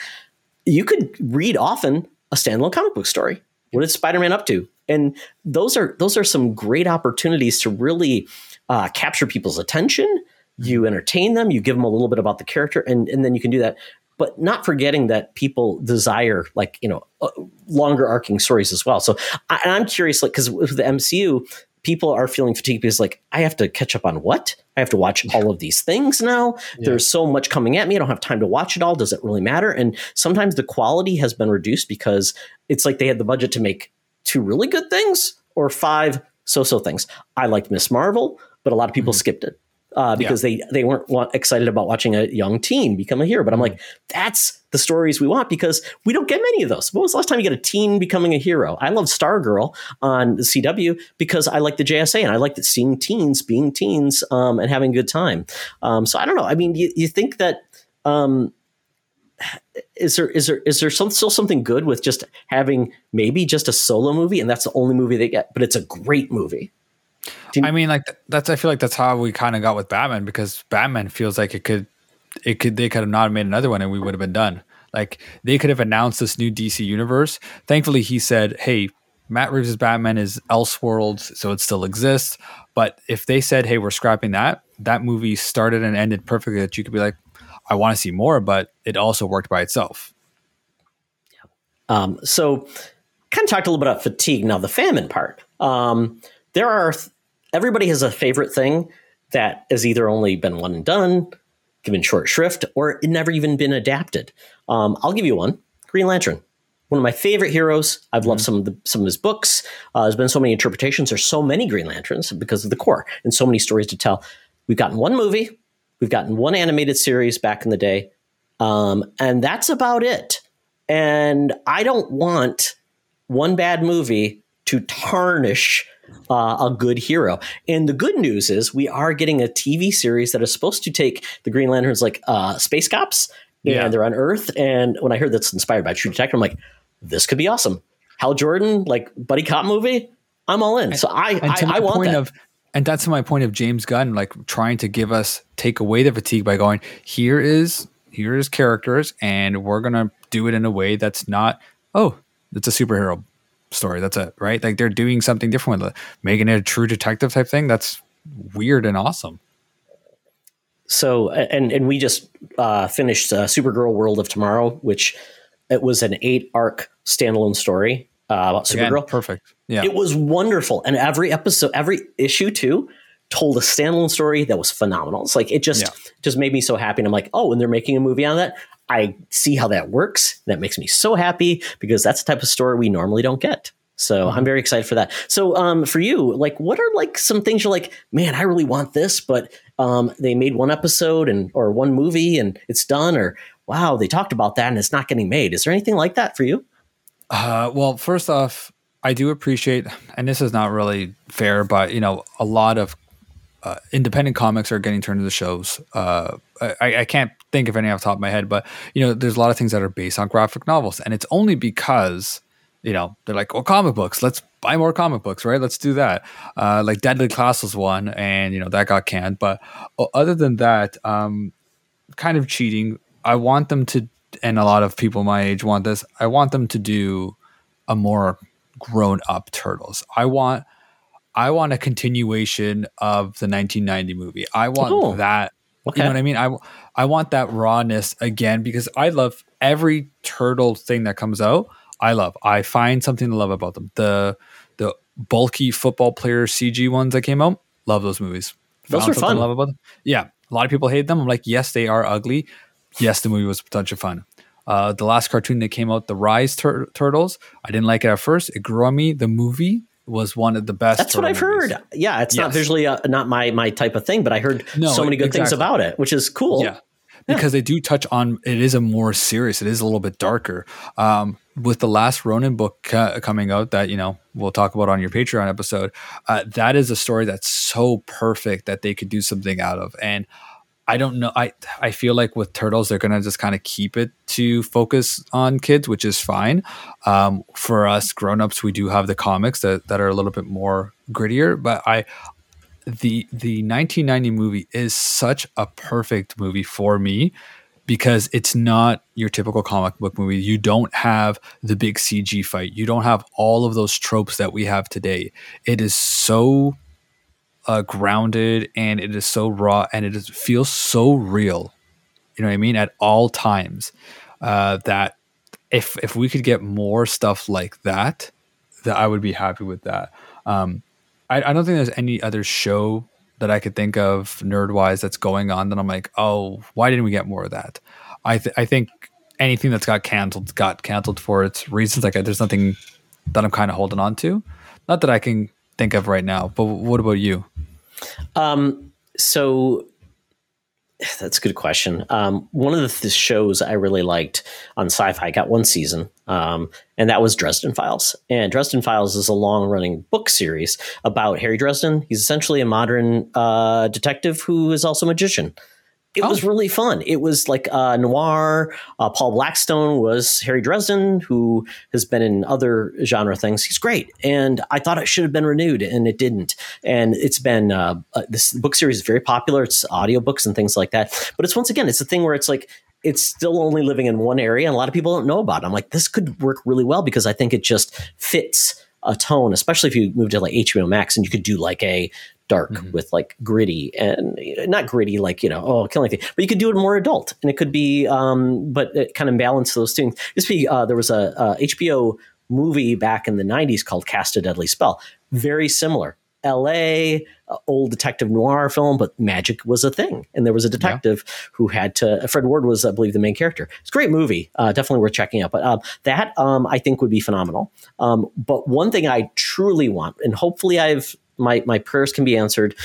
Speaker 2: you could read often a standalone comic book story. What is Spider-Man up to? And those are those are some great opportunities to really uh, capture people's attention. You entertain them. You give them a little bit about the character, and and then you can do that. But not forgetting that people desire like you know uh, longer arcing stories as well. So I, I'm curious, like because with the MCU, people are feeling fatigued because like I have to catch up on what? I have to watch all of these things now. Yeah. There's so much coming at me. I don't have time to watch it all. Does it really matter? And sometimes the quality has been reduced because it's like they had the budget to make two really good things or five so-so things. I liked Miss Marvel, but a lot of people mm-hmm. skipped it uh, because yeah. they they weren't want, excited about watching a young teen become a hero. But I'm mm-hmm. like, that's the stories we want because we don't get many of those. When was the last time you get a teen becoming a hero? I love Stargirl on the CW because I like the JSA and I like seeing teens being teens um, and having a good time. Um, so I don't know. I mean, you, you think that. Um, is there is there is there some, still something good with just having maybe just a solo movie and that's the only movie they get, but it's a great movie.
Speaker 3: I mean, like that's. I feel like that's how we kind of got with Batman because Batman feels like it could, it could. They could have not made another one, and we would have been done. Like they could have announced this new DC universe. Thankfully, he said, "Hey, Matt Reeves' Batman is Elseworlds, so it still exists." But if they said, "Hey, we're scrapping that," that movie started and ended perfectly. That you could be like, "I want to see more," but it also worked by itself.
Speaker 2: Um, so, kind of talked a little bit about fatigue. Now, the famine part. Um, there are everybody has a favorite thing that has either only been one and done, given short shrift, or it never even been adapted. Um, I'll give you one: Green Lantern. One of my favorite heroes. I've loved mm-hmm. some of the some of his books. Uh, there's been so many interpretations. There's so many Green Lanterns because of the Corps, and so many stories to tell. We've gotten one movie, we've gotten one animated series back in the day, um, and that's about it. And I don't want one bad movie to tarnish uh, a good hero. And the good news is we are getting a TV series that is supposed to take the Green Lanterns like uh, space cops and yeah. they're on Earth. And when I heard that's inspired by True Detective, I'm like, this could be awesome. Hal Jordan, like buddy cop movie, I'm all in. So I I, I want
Speaker 3: point
Speaker 2: that.
Speaker 3: of and that's my point of James Gunn like trying to give us take away the fatigue by going here is here is characters and we're gonna do it in a way that's not oh it's a superhero story that's it right like they're doing something different with it making it a true detective type thing that's weird and awesome
Speaker 2: so and and we just uh, finished uh, Supergirl World of Tomorrow, which it was an eight arc standalone story uh, about
Speaker 3: Again,
Speaker 2: Supergirl.
Speaker 3: perfect yeah
Speaker 2: It was wonderful, and every episode, every issue too, told a standalone story that was phenomenal. It's like it just
Speaker 3: Yeah.
Speaker 2: just made me so happy, and I'm like, oh, and they're making a movie on that. I see how that works. That makes me so happy because that's the type of story we normally don't get. So
Speaker 3: Mm-hmm.
Speaker 2: I'm very excited for that. So um, for you, like, what are like some things you're like, man, I really want this, but um, they made one episode and or one movie and it's done, or wow, they talked about that and it's not getting made. Is there anything like that for you?
Speaker 3: Uh, well, first off, I do appreciate, and this is not really fair, but you know, a lot of uh, independent comics are getting turned into shows. Uh, I, I can't think of any off the top of my head, but you know, there's a lot of things that are based on graphic novels, and it's only because you know they're like, "Oh, comic books, let's buy more comic books, right? Let's do that." Uh, like Deadly Class was one, and you know that got canned. But other than that, um, kind of cheating. I want them to, and a lot of people my age want this. I want them to do a more grown up Turtles. I want, I want a continuation of the 1990 movie. I want
Speaker 2: Oh,
Speaker 3: that.
Speaker 2: Okay.
Speaker 3: You know what I mean? I, I want that rawness again because I love every turtle thing that comes out. I love. I find something to love about them. The the bulky football player CG ones that came out. Love those movies.
Speaker 2: Those
Speaker 3: Found something
Speaker 2: fun.
Speaker 3: Love about them. Yeah, a lot of people hate them. I'm like, yes, they are ugly. Yes, the movie was a bunch of fun. Uh, the last cartoon that came out, the Rise Tur- Turtles, I didn't like it at first. It grew on me. The movie was one of the best.
Speaker 2: That's what I've heard. Yeah, it's not visually uh, not my my type of thing, but I heard
Speaker 3: No,
Speaker 2: so many good things about it, which is cool.
Speaker 3: Yeah. Because they do touch on it is a more serious, it is a little bit darker. Um, with the last Ronin book uh, coming out, that you know we'll talk about on your Patreon episode, uh, that is a story that's so perfect that they could do something out of. And I don't know, I I feel like with turtles they're gonna just kind of keep it to focus on kids, which is fine. Um, for us grown-ups, we do have the comics that that are a little bit more grittier, but I the the 1990 movie is such a perfect movie for me because it's not your typical comic book movie. You don't have the big CG fight. You don't have all of those tropes that we have today. It is so uh, grounded and it is so raw and it is, feels so real. You know what I mean? At all times, uh, that if if we could get more stuff like that, that I would be happy with that. Um, I, I don't think there's any other show that I could think of nerd wise that's going on that I'm like, oh, why didn't we get more of that? I th- I think anything that's got canceled got canceled for its reasons. Like there's nothing that I'm kind of holding on to. Not that I can think of right now. But what about you?
Speaker 2: Um, so that's a good question. Um, one of the th- shows I really liked on Sci-Fi got one season, um, and that was Dresden Files. And Dresden Files is a long-running book series about Harry Dresden. He's essentially a modern uh, detective who is also a magician. It was really fun. It was like uh, noir. Uh, Paul Blackthorne was Harry Dresden, who has been in other genre things. He's great, and I thought it should have been renewed, and it didn't. And it's been uh, uh, this book series is very popular. It's audiobooks and things like that. But it's once again, it's a thing where it's like it's still only living in one area, and a lot of people don't know about it. I'm like, this could work really well because I think it just fits a tone, especially if you move to like HBO Max and you could do like a dark with like gritty and not gritty like you know oh killing thing but you could do it more adult and it could be um but it kind of balance those things. This be uh, there was a, a hbo movie back in the 90s called cast a deadly spell. Very similar. La uh, old detective noir film but magic was a thing. And there was a detective who had to fred ward was i believe the main character. It's a great movie uh, definitely worth checking out but um, that um, i think would be phenomenal. Um, but one thing i truly want and hopefully i've my my prayers can be answered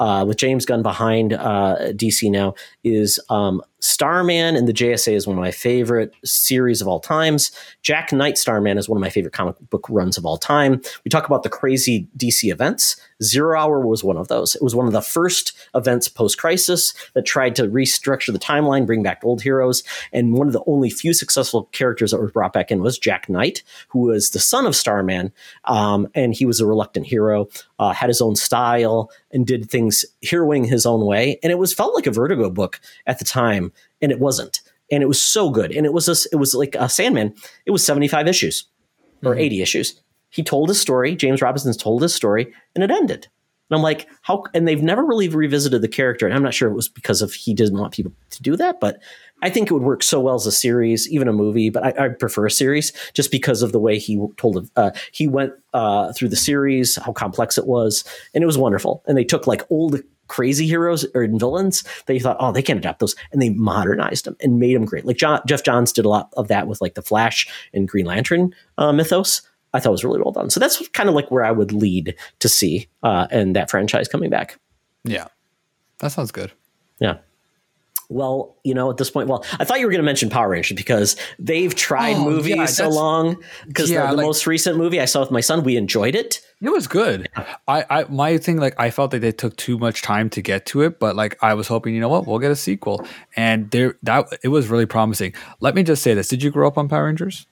Speaker 2: uh, with James Gunn behind uh, DC now is um, Starman and the JSA is one of my favorite series of all times. Jack Knight Starman is one of my favorite comic book runs of all time. We talk about the crazy DC events. Zero Hour was one of those. It was one of the first events post crisis that tried to restructure the timeline, bring back old heroes. And one of the only few successful characters that were brought back in was Jack Knight, who was the son of Starman. Um, and he was a reluctant hero, uh, had his own style, and did things heroing his own way. And it was felt like a Vertigo book at the time, and it wasn't. And it was so good. And it was a, it was like a Sandman. It was 75 issues or mm-hmm. 80 issues. He told his story. James Robinson's told his story, and it ended. And I'm like, how? And they've never really revisited the character. And I'm not sure it was because of he didn't want people to do that, but I think it would work so well as a series, even a movie. But I, I prefer a series just because of the way he told it. Uh, he went uh, through the series, how complex it was, and it was wonderful. And they took like old crazy heroes or villains that you thought, oh, they can't adapt those, and they modernized them and made them great. Like John, Geoff Johns did a lot of that with like the Flash and Green Lantern uh, mythos. I thought was really well done. So that's kind of like where I would lead to see uh, and that franchise coming back.
Speaker 3: Yeah, that sounds good.
Speaker 2: Yeah. Well, you know, at this point, well, I thought you were going to mention Power Rangers because they've tried
Speaker 3: Oh,
Speaker 2: movies
Speaker 3: yeah,
Speaker 2: so long. Because
Speaker 3: Yeah,
Speaker 2: the, the
Speaker 3: like-
Speaker 2: most recent movie I saw with my son, we enjoyed it.
Speaker 3: It was good. I, I my thing like I felt that they took too much time to get to it, but like I was hoping, you know what, we'll get a sequel, and there that it was really promising. Let me just say this: Did you grow up on Power Rangers?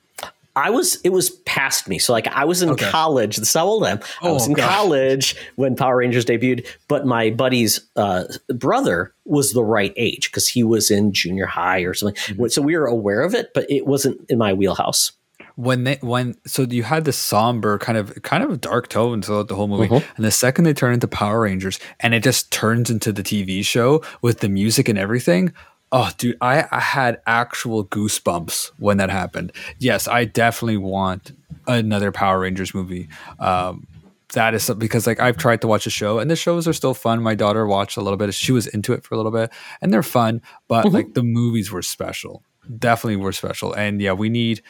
Speaker 2: I was it was past me. So like I was in
Speaker 3: Okay.
Speaker 2: college. This is how old I am. I was
Speaker 3: Oh,
Speaker 2: in
Speaker 3: gosh.
Speaker 2: college when Power Rangers debuted, but my buddy's uh, brother was the right age because he was in junior high or something.
Speaker 3: Mm-hmm.
Speaker 2: So we were aware of it, but it wasn't in my wheelhouse.
Speaker 3: when they when so you had this somber kind of kind of dark tone throughout the whole movie
Speaker 2: Mm-hmm.
Speaker 3: and the second they turn into power rangers and it just turns into the tv show with the music and everything oh dude i, I had actual goosebumps when that happened yes i definitely want another power rangers movie um that is because like I've tried to watch a show and the shows are still fun. My daughter watched a little bit. She was into it for a little bit and they're fun, but like the movies were special. Definitely were special. And yeah, we need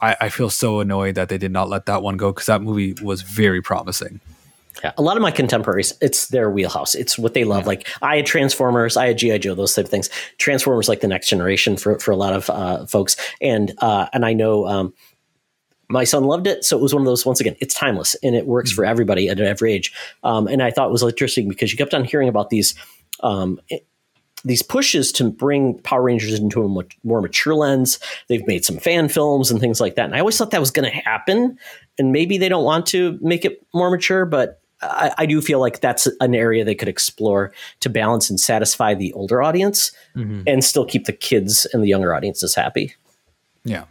Speaker 3: I, I feel so annoyed that they did not let that one go because that movie was very promising.
Speaker 2: Yeah, a lot of my contemporaries, it's their wheelhouse. It's what they love. Like I had Transformers, I had GI Joe, those type of things. Transformers, like the next generation for for a lot of uh, folks, and uh, and I know um, my son loved it. So it was one of those. Once again, it's timeless and it works for everybody at every age. Um, and I thought it was interesting because you kept on hearing about these. Um, these pushes to bring Power Rangers into a much more mature lens. They've made some fan films and things like that. And I always thought that was going to happen. And maybe they don't want to make it more mature, but I, I do feel like that's an area they could explore to balance and satisfy the older audience mm-hmm. and still keep the kids and the younger audiences happy.
Speaker 3: Yeah.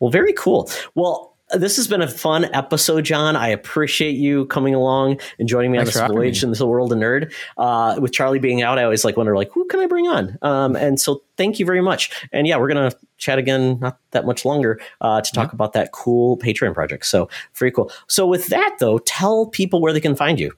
Speaker 2: Well, very cool. Well, this has been a fun episode, John. I appreciate you coming along and joining me
Speaker 3: Thanks
Speaker 2: on this voyage in this world of nerd. Uh, with Charlie being out, I always like wonder like who can I bring on? Um, and so thank you very much. And yeah, we're gonna chat again not that much longer uh, to talk about that cool Patreon project. So very cool. So with that though, tell people where they can find you.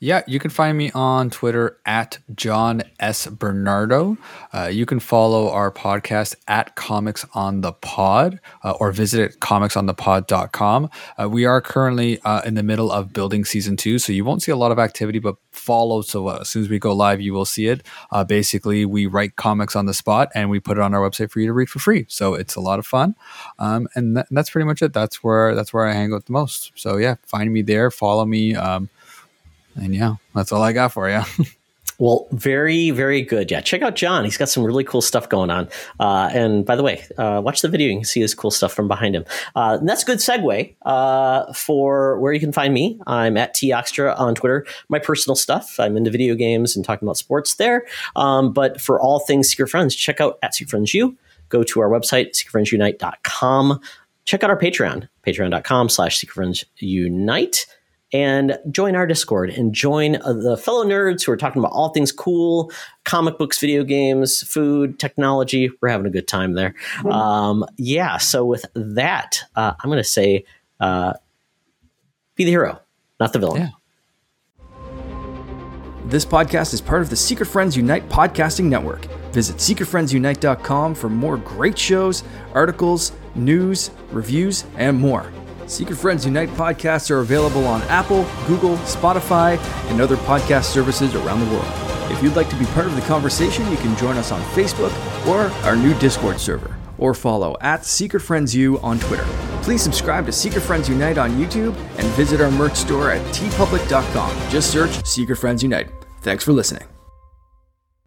Speaker 3: Yeah, you can find me on Twitter at John S. Bernardo. Uh, you can follow our podcast at Comics on the Pod uh, or visit comicsonthepod.com. Uh, we are currently uh, in the middle of building season two, so you won't see a lot of activity, but follow. So uh, as soon as we go live, you will see it. Uh, basically, we write comics on the spot and we put it on our website for you to read for free. So it's a lot of fun, um, and th- that's pretty much it. That's where that's where I hang out the most. So yeah, find me there, follow me. Um, and yeah, that's all I got for you. <laughs>
Speaker 2: Well, very, very good. Yeah, check out John. He's got some really cool stuff going on. Uh, and by the way, uh, watch the video. You can see his cool stuff from behind him. Uh, and that's a good segue uh, for where you can find me. I'm at T Oxtra on Twitter. My personal stuff. I'm into video games and talking about sports there. Um, but for all things Secret Friends, check out at Secret Friends. Go to our website, secretfriendsunite.com. Check out our Patreon, patreon.com slash Secret Friends Unite and join our Discord and join uh, the fellow nerds who are talking about all things cool comic books, video games, food, technology. We're having a good time there. Um, yeah. So, with that, uh, I'm going to say uh, be the hero, not the villain.
Speaker 3: Yeah.
Speaker 7: This podcast is part of the Secret Friends Unite podcasting network. Visit secretfriendsunite.com for more great shows, articles, news, reviews, and more. Secret Friends Unite podcasts are available on Apple, Google, Spotify, and other podcast services around the world. If you'd like to be part of the conversation, you can join us on Facebook or our new Discord server, or follow at Secret Friends U on Twitter. Please subscribe to Secret Friends Unite on YouTube and visit our merch store at teepublic.com. Just search Secret Friends Unite. Thanks for listening.